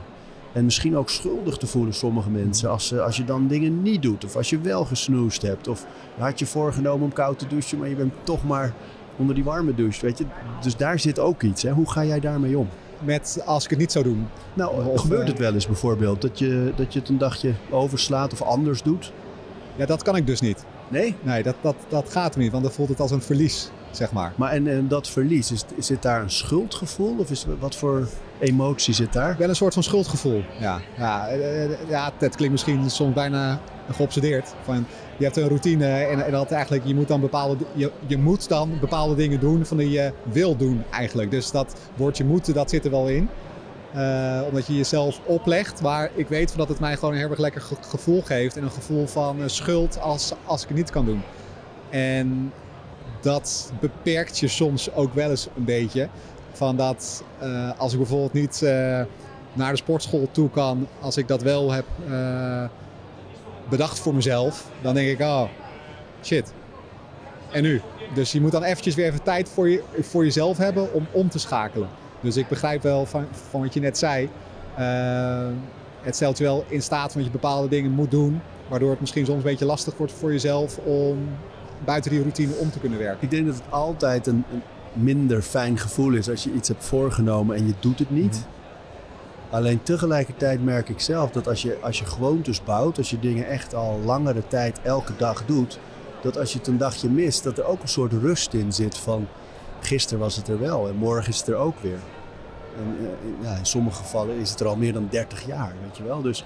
En misschien ook schuldig te voelen, sommige mensen, als, als je dan dingen niet doet. Of als je wel gesnoest hebt. Of had je voorgenomen om koud te douchen, maar je bent toch maar onder die warme douche. Weet je? Dus daar zit ook iets. Hè? Hoe ga jij daarmee om? Met als ik het niet zou doen. Nou, of, gebeurt het wel eens bijvoorbeeld dat je, dat je het een dagje overslaat of anders doet? Ja, dat kan ik dus niet. Nee? Nee, dat, dat, dat gaat niet, want dan voelt het als een verlies, zeg maar. Maar en, en dat verlies, is, zit daar een schuldgevoel? Of is, wat voor emotie zit daar? Wel een soort van schuldgevoel, ja. Ja, ja het klinkt misschien soms bijna geobsedeerd. Van, je hebt een routine en, en dat eigenlijk, je moet dan bepaalde, je, je moet dan bepaalde dingen doen van die je wil doen eigenlijk. Dus dat woordje moeten, dat zit er wel in. Uh, omdat je jezelf oplegt. Maar ik weet van dat het mij gewoon een heel erg lekker gevoel geeft. En een gevoel van uh, schuld als, als ik het niet kan doen. En dat beperkt je soms ook wel eens een beetje. Van dat uh, als ik bijvoorbeeld niet naar de sportschool toe kan. Als ik dat wel heb bedacht voor mezelf. Dan denk ik, oh shit. En nu? Dus je moet dan eventjes weer even tijd voor, je, voor jezelf hebben om om te schakelen. Dus ik begrijp wel van, van wat je net zei. Het stelt je wel in staat van dat je bepaalde dingen moet doen. Waardoor het misschien soms een beetje lastig wordt voor jezelf om buiten die routine om te kunnen werken. Ik denk dat het altijd een minder fijn gevoel is als je iets hebt voorgenomen en je doet het niet. Mm Alleen tegelijkertijd merk ik zelf dat als je, als je gewoontes bouwt, als je dingen echt al langere tijd elke dag doet, dat als je het een dagje mist, dat er ook een soort rust in zit van gisteren was het er wel en morgen is het er ook weer. En, eh, ja, in sommige gevallen is het er al meer dan 30 jaar, weet je wel. Dus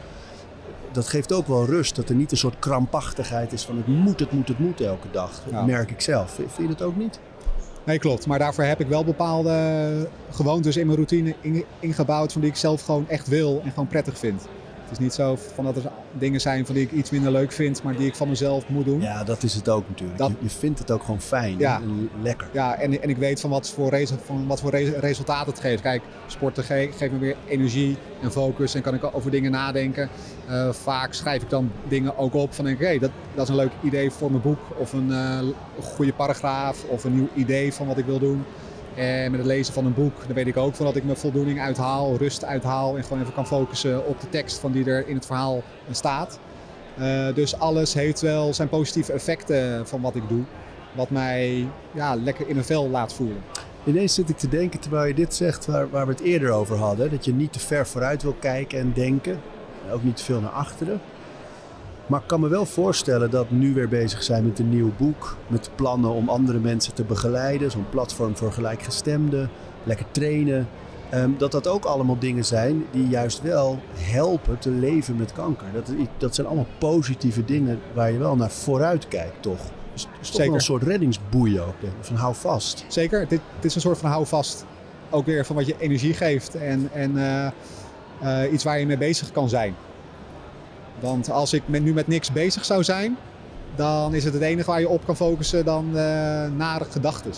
dat geeft ook wel rust, dat er niet een soort krampachtigheid is van het moet, het moet, het moet elke dag. Dat merk ik zelf. Vind je dat ook niet? Nee, klopt. Maar daarvoor heb ik wel bepaalde gewoontes in mijn routine ingebouwd van die ik zelf gewoon echt wil en gewoon prettig vind. Het is niet zo van dat er dingen zijn van die ik iets minder leuk vind, maar die ik van mezelf moet doen. Ja, dat is het ook natuurlijk. Dat... Je, vindt het ook gewoon fijn ja. en lekker. Ja, en, en ik weet van wat voor, van wat voor resultaten het geeft. Kijk, sporten geeft me weer energie en focus en kan ik over dingen nadenken. Uh, vaak schrijf ik dan dingen ook op van denk hé, hey, dat, dat is een leuk idee voor mijn boek of een uh, goede paragraaf of een nieuw idee van wat ik wil doen. En met het lezen van een boek, dan weet ik ook van dat ik me voldoening uithaal, rust uithaal en gewoon even kan focussen op de tekst van die er in het verhaal staat. Uh, dus alles heeft wel zijn positieve effecten van wat ik doe, wat mij ja, lekker in een vel laat voelen. Ineens zit ik te denken terwijl je dit zegt waar, waar we het eerder over hadden, dat je niet te ver vooruit wil kijken en denken, ook niet te veel naar achteren. Maar ik kan me wel voorstellen dat nu weer bezig zijn met een nieuw boek. Met plannen om andere mensen te begeleiden. Zo'n platform voor gelijkgestemden. Lekker trainen. Um, dat dat ook allemaal dingen zijn die juist wel helpen te leven met kanker. Dat, dat zijn allemaal positieve dingen waar je wel naar vooruit kijkt, toch? Dus het is toch wel een soort reddingsboei ook. Een hou vast. Zeker. Dit, dit is een soort van hou vast. Ook weer van wat je energie geeft. En, en uh, uh, iets waar je mee bezig kan zijn. Want als ik nu met niks bezig zou zijn, dan is het het enige waar je op kan focussen dan uh, nare gedachten.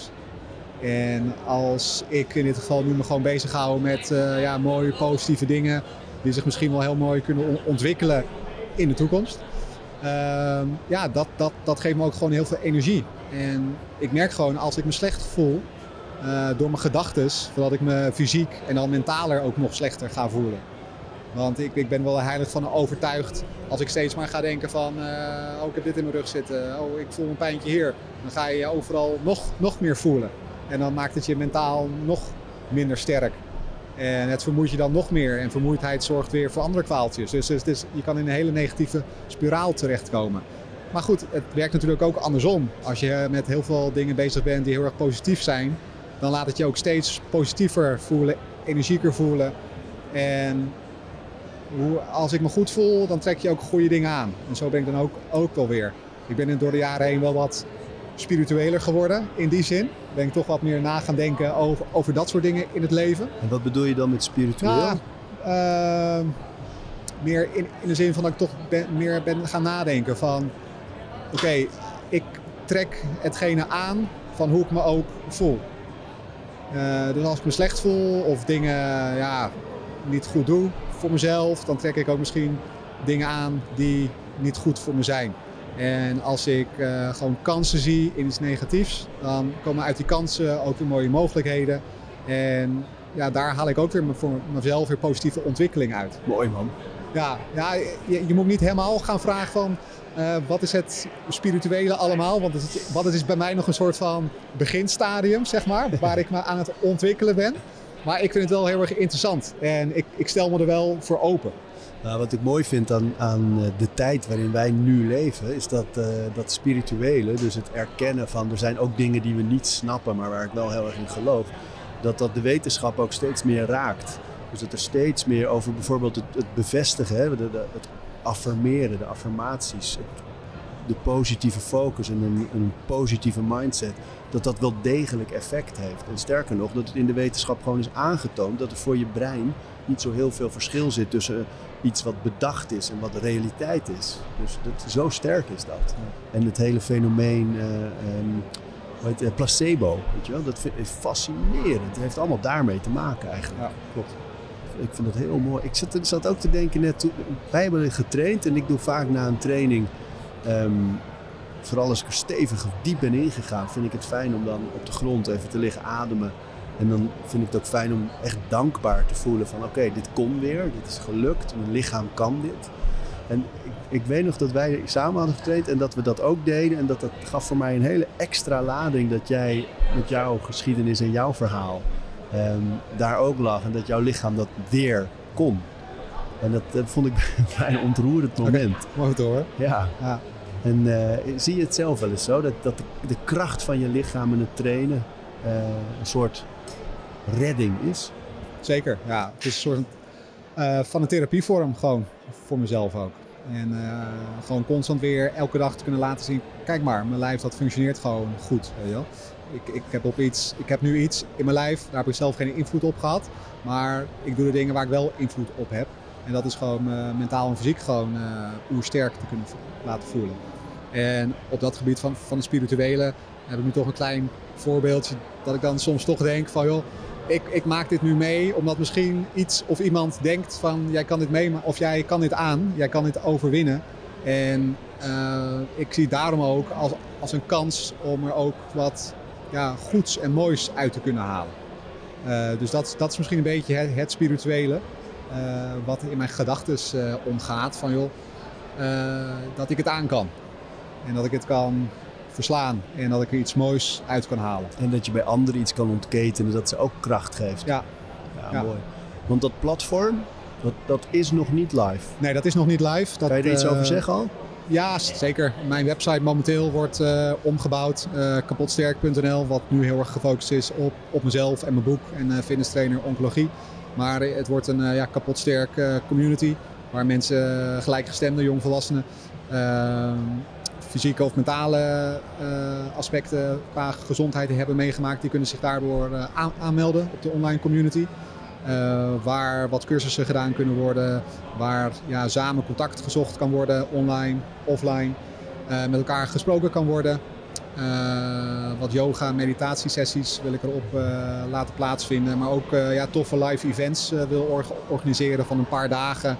En als ik in dit geval nu me gewoon bezig hou met uh, ja, mooie positieve dingen die zich misschien wel heel mooi kunnen ontwikkelen in de toekomst. Uh, ja, dat, dat, dat geeft me ook gewoon heel veel energie. En ik merk gewoon als ik me slecht voel uh, door mijn gedachten, dat ik me fysiek en dan mentaler ook nog slechter ga voelen. Want ik, ik ben wel heilig van overtuigd. Als ik steeds maar ga denken van, uh, oh ik heb dit in mijn rug zitten, oh ik voel een pijntje hier. Dan ga je overal nog, nog meer voelen. En dan maakt het je mentaal nog minder sterk. En het vermoeit je dan nog meer. En vermoeidheid zorgt weer voor andere kwaaltjes. Dus, dus, dus je kan in een hele negatieve spiraal terechtkomen. Maar goed, het werkt natuurlijk ook andersom. Als je met heel veel dingen bezig bent die heel erg positief zijn, dan laat het je ook steeds positiever voelen, energieker voelen. En hoe, als ik me goed voel, dan trek je ook goede dingen aan. En zo ben ik dan ook, ook wel weer. Ik ben door de jaren heen wel wat spiritueler geworden in die zin. Ben ik toch wat meer na gaan denken over, over dat soort dingen in het leven. En wat bedoel je dan met spiritueel? Nou, uh, meer in, in de zin van dat ik toch ben, meer ben gaan nadenken van... Oké, okay, ik trek hetgene aan van hoe ik me ook voel. Uh, dus als ik me slecht voel of dingen ja, niet goed doe voor mezelf... dan trek ik ook misschien dingen aan die niet goed voor me zijn. En als ik uh, gewoon kansen zie in iets negatiefs, dan komen uit die kansen ook weer mooie mogelijkheden. En ja, daar haal ik ook weer voor mezelf weer positieve ontwikkeling uit. Mooi man. Ja, ja je, je moet niet helemaal gaan vragen van uh, wat is het spirituele allemaal. Want het wat het is bij mij nog een soort van beginstadium, zeg maar, waar ik me aan het ontwikkelen ben. Maar ik vind het wel heel erg interessant en ik, ik stel me er wel voor open. Nou, wat ik mooi vind aan, aan de tijd waarin wij nu leven, is dat, uh, dat spirituele, dus het erkennen van er zijn ook dingen die we niet snappen, maar waar ik wel heel erg in geloof, dat dat de wetenschap ook steeds meer raakt. Dus dat er steeds meer over bijvoorbeeld het, het bevestigen, de, de, het affirmeren, de affirmaties, de positieve focus en een, een positieve mindset, dat dat wel degelijk effect heeft. En sterker nog, dat het in de wetenschap gewoon is aangetoond dat er voor je brein niet zo heel veel verschil zit tussen iets wat bedacht is en wat de realiteit is. Dus dat, zo sterk is dat. En het hele fenomeen uh, um, hoe heet, placebo, weet je wel, dat vind, is fascinerend. Het heeft allemaal daarmee te maken eigenlijk. Ja, klopt. Ik vind dat heel mooi. Ik zat, zat ook te denken net, toen, wij hebben getraind en ik doe vaak na een training, um, vooral als ik er stevig diep ben ingegaan, vind ik het fijn om dan op de grond even te liggen ademen en dan vind ik het ook fijn om echt dankbaar te voelen van oké, okay, dit kon weer, dit is gelukt, mijn lichaam kan dit. En ik, ik, weet nog dat wij samen hadden getraind en dat we dat ook deden. En dat, dat gaf voor mij een hele extra lading dat jij met jouw geschiedenis en jouw verhaal um, daar ook lag. En dat jouw lichaam dat weer kon. En dat, dat vond ik een ontroerend moment. Okay, mooi hoor. Ja. ja. En uh, zie je het zelf wel eens zo? Dat, dat de, kracht van je lichaam en het trainen uh, een soort redding is? Zeker, ja. Het is een soort uh, van een therapievorm gewoon, voor mezelf ook. En gewoon constant weer elke dag te kunnen laten zien, kijk maar, mijn lijf dat functioneert gewoon goed. Weet je wel? Ik, ik, heb op iets, ik heb nu iets in mijn lijf, daar heb ik zelf geen invloed op gehad. Maar ik doe de dingen waar ik wel invloed op heb. En dat is gewoon mentaal en fysiek gewoon oersterk te kunnen laten voelen. En op dat gebied van, van het spirituele heb ik nu toch een klein voorbeeldje dat ik dan soms toch denk van joh, ik, ik, maak dit nu mee omdat misschien iets of iemand denkt van jij kan dit mee of jij kan dit aan, jij kan dit overwinnen. En uh, ik zie daarom ook als, als een kans om er ook wat ja, goeds en moois uit te kunnen halen. Uh, dus dat, dat is misschien een beetje het, spirituele uh, wat in mijn gedachten omgaat van joh, dat ik het aan kan. En dat ik het kan verslaan. En dat ik er iets moois uit kan halen. En dat je bij anderen iets kan ontketenen, dat ze ook kracht geeft. Ja. Ja, ja. mooi. Want dat platform, dat, dat is nog niet live. Nee, dat is nog niet live. Dat, kan je er iets uh, over zeggen al? Ja, zeker. Mijn website momenteel wordt uh, omgebouwd. Uh, kapotsterk.nl, wat nu heel erg gefocust is op, op mezelf en mijn boek en uh, fitness trainer oncologie. Maar het wordt een ja, kapotsterk community waar mensen gelijkgestemde jongvolwassenen fysieke of mentale aspecten qua gezondheid hebben meegemaakt, die kunnen zich daardoor aanmelden op de online community. waar wat cursussen gedaan kunnen worden, waar ja, samen contact gezocht kan worden, online, offline, met elkaar gesproken kan worden. Wat yoga, meditatiesessies wil ik erop laten plaatsvinden. Maar ook ja, toffe live events wil organiseren van een paar dagen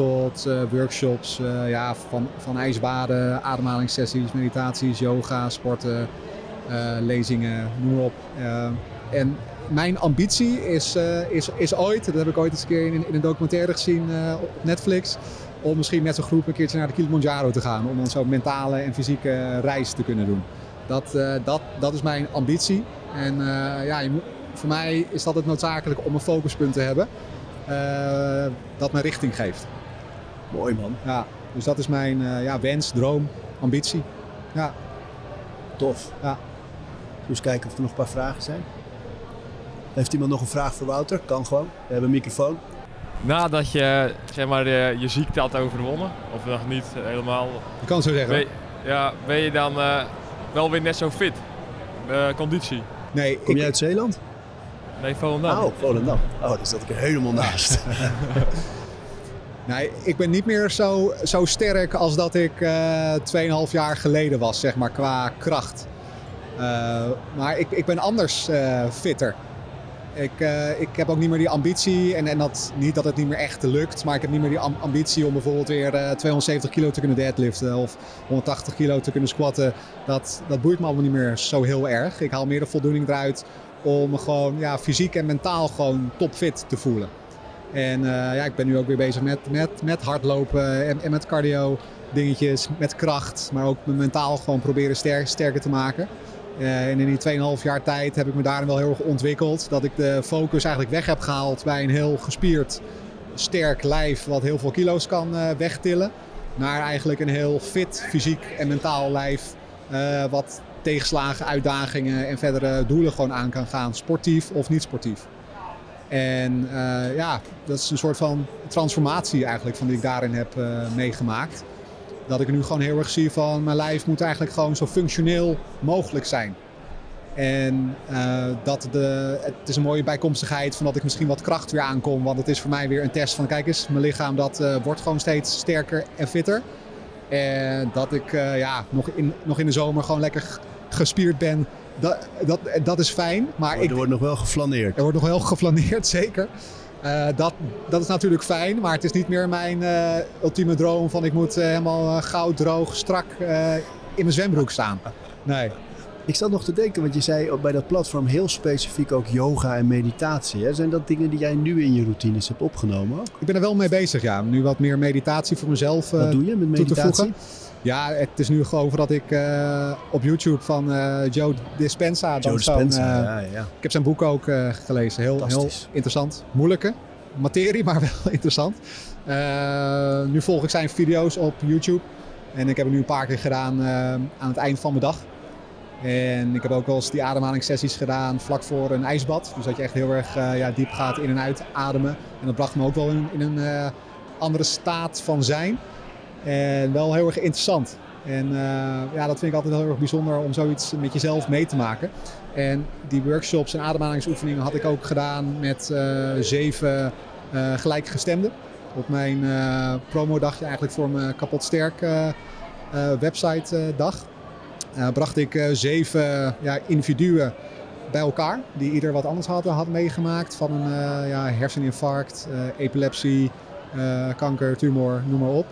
tot workshops ja, van, van ijsbaden, ademhalingssessies, meditaties, yoga, sporten, lezingen, noem maar op. en mijn ambitie is, is, is ooit, dat heb ik ooit eens een keer in, in een documentaire gezien op Netflix, om misschien met zo'n groep een keertje naar de Kilimanjaro te gaan. Om dan zo'n mentale en fysieke reis te kunnen doen. Dat, dat, dat is mijn ambitie. En ja, je voor mij is dat het noodzakelijk om een focuspunt te hebben. Dat me richting geeft. Mooi man. Ja, dus dat is mijn ja, wens, droom, ambitie. Ja. Tof. Ja. Dus kijken of er nog een paar vragen zijn. Heeft iemand nog een vraag voor Wouter? Kan gewoon. We hebben een microfoon. Nadat je zeg maar, je, je ziekte had overwonnen, of nog niet helemaal. Je kan zo zeggen. Ben, ja, ben je dan wel weer net zo fit. Uh, conditie. Nee, Kom jij uit Zeeland? Nee, Volendam. Oh, Volendam. Oh, dus dat ik er helemaal naast. nee, ik ben niet meer zo, zo sterk als dat ik uh, eh, 2,5 jaar geleden was, zeg maar, qua kracht. Uh, maar ik, ik ben anders uh, fitter. Ik, ik heb ook niet meer die ambitie. En, en dat, niet dat het niet meer echt lukt. Maar ik heb niet meer die ambitie om bijvoorbeeld weer uh, 270 kilo te kunnen deadliften. Of 180 kilo te kunnen squatten. Dat, dat boeit me allemaal niet meer zo heel erg. Ik haal meer de voldoening eruit om gewoon ja, fysiek en mentaal gewoon topfit te voelen. En uh, ja, ik ben nu ook weer bezig met, met, met hardlopen en, en met cardio dingetjes. Met kracht. Maar ook me mentaal gewoon proberen ster, sterker te maken. Uh, en in die 2,5 jaar tijd heb ik me daarin wel heel erg ontwikkeld. Dat ik de focus eigenlijk weg heb gehaald bij een heel gespierd, sterk lijf wat heel veel kilo's kan uh, wegtillen. Naar eigenlijk een heel fit fysiek en mentaal lijf wat tegenslagen, uitdagingen en verdere doelen gewoon aan kan gaan. Sportief of niet sportief. En ja, dat is een soort van transformatie eigenlijk van die ik daarin heb meegemaakt dat ik nu gewoon heel erg zie van mijn lijf moet eigenlijk gewoon zo functioneel mogelijk zijn. En uh, dat de, het is een mooie bijkomstigheid van dat ik misschien wat kracht weer aankom. Want het is voor mij weer een test van kijk eens, mijn lichaam dat wordt gewoon steeds sterker en fitter. En dat ik ja, nog, in, nog in de zomer gewoon lekker gespierd ben. Dat, dat, dat is fijn. Maar er ik, wordt nog wel geflaneerd. Er wordt nog wel geflaneerd, zeker. Uh, dat, dat is natuurlijk fijn, maar het is niet meer mijn uh, ultieme droom van ik moet uh, helemaal goud, droog, strak in mijn zwembroek staan. Nee. Ik zat nog te denken, want je zei bij dat platform heel specifiek ook yoga en meditatie. Hè? Zijn dat dingen die jij nu in je routines hebt opgenomen? Ook? Ik ben er wel mee bezig, ja. Nu wat meer meditatie voor mezelf Wat doe je met meditatie? Ja, het is nu gewoon dat ik uh, op YouTube van uh, Joe Dispenza... Joe Dispenza, uh, ja, ja. Ik heb zijn boek ook gelezen. Heel, heel interessant. Moeilijke materie, maar wel interessant. nu volg ik zijn video's op YouTube. En ik heb het nu een paar keer gedaan aan het eind van mijn dag. En ik heb ook wel eens die ademhalingssessies gedaan vlak voor een ijsbad. Dus dat je echt heel erg ja, diep gaat in en uit ademen. En dat bracht me ook wel in, in een andere staat van zijn. En wel heel erg interessant. En uh, ja, dat vind ik altijd heel erg bijzonder om zoiets met jezelf mee te maken. En die workshops en ademhalingsoefeningen had ik ook gedaan met uh, zeven uh, gelijkgestemden. Op mijn promodagje eigenlijk voor mijn kapot sterk website dag. bracht ik zeven ja, individuen bij elkaar. Die ieder wat anders hadden had meegemaakt. Van een ja, herseninfarct, epilepsie, kanker, tumor, noem maar op.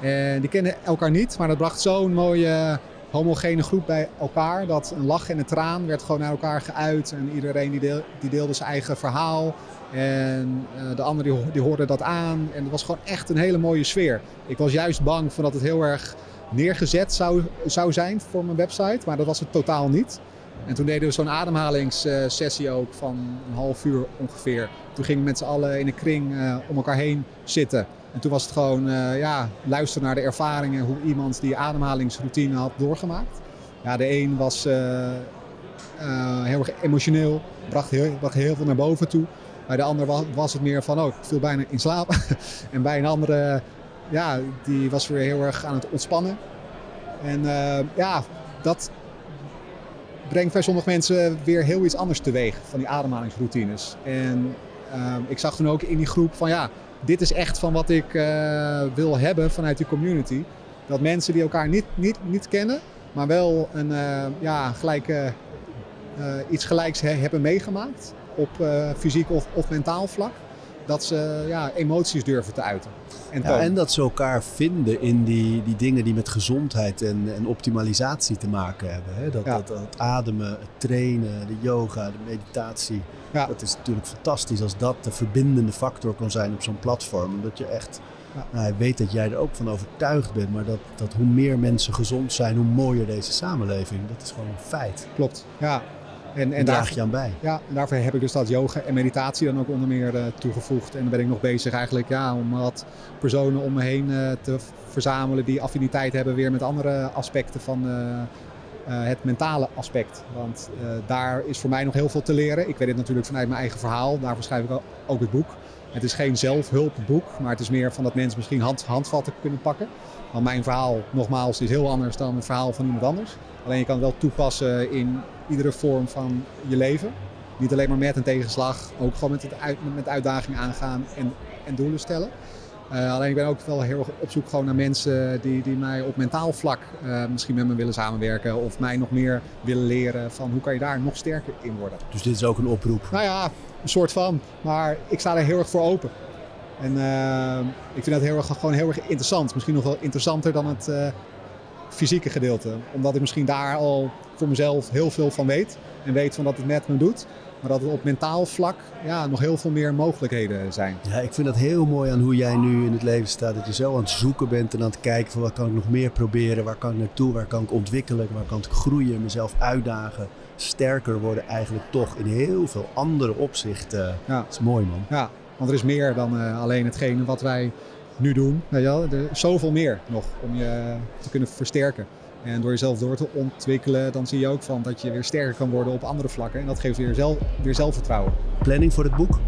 En die kennen elkaar niet, maar dat bracht zo'n mooie homogene groep bij elkaar. Dat een lach en een traan werd gewoon naar elkaar geuit. En iedereen die, deel, die deelde zijn eigen verhaal. En uh, de anderen die, hoorden dat aan. En het was gewoon echt een hele mooie sfeer. Ik was juist bang van dat het heel erg neergezet zou, zou zijn voor mijn website. Maar dat was het totaal niet. En toen deden we zo'n ademhalingssessie ook van een half uur ongeveer. Toen gingen we met z'n allen in een kring om elkaar heen zitten. En toen was het gewoon uh, ja, luisteren naar de ervaringen, hoe iemand die ademhalingsroutine had doorgemaakt. Ja, de een was uh, uh, heel erg emotioneel, bracht heel, bracht heel veel naar boven toe. Bij de ander was, het meer van, oh, ik viel bijna in slaap. en bij een andere, ja, die was weer heel erg aan het ontspannen. En ja, dat brengt bij sommige mensen weer heel iets anders teweeg van die ademhalingsroutines. En ik zag toen ook in die groep van ja, dit is echt van wat ik uh, wil hebben vanuit die community. Dat mensen die elkaar niet, niet, niet kennen, maar wel een, uh, ja, gelijk, uh, iets gelijks he hebben meegemaakt op fysiek of, of mentaal vlak. Dat ze ja, emoties durven te uiten. En, ja, en dat ze elkaar vinden in die, die dingen die met gezondheid en, en optimalisatie te maken hebben. Hè? Dat, ja. dat, dat, ademen, het trainen, de yoga, de meditatie. Ja. Dat is natuurlijk fantastisch als dat de verbindende factor kan zijn op zo'n platform. Omdat je echt ja. nou, weet dat jij er ook van overtuigd bent. Maar dat, dat hoe meer mensen gezond zijn, hoe mooier deze samenleving. Dat is gewoon een feit. Klopt, ja. En, en draag je aan bij. Ja, en daarvoor heb ik dus dat yoga en meditatie dan ook onder meer uh, toegevoegd. En dan ben ik nog bezig eigenlijk ja, om wat personen om me heen uh, te verzamelen die affiniteit hebben weer met andere aspecten van uh, het mentale aspect. Want daar is voor mij nog heel veel te leren. Ik weet het natuurlijk vanuit mijn eigen verhaal. Daarvoor schrijf ik ook het boek. Het is geen zelfhulpboek, maar het is meer van dat mensen misschien hand, handvatten kunnen pakken. Want mijn verhaal, nogmaals, is heel anders dan het verhaal van iemand anders. Alleen je kan het wel toepassen in iedere vorm van je leven. Niet alleen maar met een tegenslag, ook gewoon met, het uit, met uitdagingen aangaan en, en doelen stellen. Uh, alleen ik ben ook wel heel erg op zoek gewoon naar mensen die, die mij op mentaal vlak uh, misschien met me willen samenwerken. Of mij nog meer willen leren van hoe kan je daar nog sterker in worden. Dus dit is ook een oproep? Nou ja, een soort van. Maar ik sta er heel erg voor open. En uh, ik vind dat heel erg, gewoon heel erg interessant. Misschien nog wel interessanter dan het fysieke gedeelte. Omdat ik misschien daar al voor mezelf heel veel van weet. En weet van dat het met me doet. Maar dat het op mentaal vlak ja, nog heel veel meer mogelijkheden zijn. Ja, ik vind dat heel mooi aan hoe jij nu in het leven staat. Dat je zo aan het zoeken bent en aan het kijken van wat kan ik nog meer proberen. Waar kan ik naartoe? Waar kan ik ontwikkelen? Waar kan ik groeien? Mezelf uitdagen. Sterker worden eigenlijk toch in heel veel andere opzichten. Ja. Dat is mooi man. Ja, want er is meer dan uh, alleen hetgene wat wij nu doen. Je wel? Er is zoveel meer nog om je te kunnen versterken. En door jezelf door te ontwikkelen, dan zie je ook van dat je weer sterker kan worden op andere vlakken. En dat geeft weer, zelf, weer zelfvertrouwen. Planning voor het boek?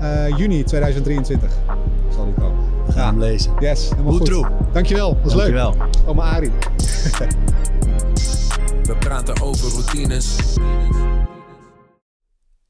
Uh, juni 2023 zal die komen. We gaan hem lezen. Yes, helemaal goed. goed. Dankjewel, dat was Dankjewel. leuk. Oma Ari. We praten over routines.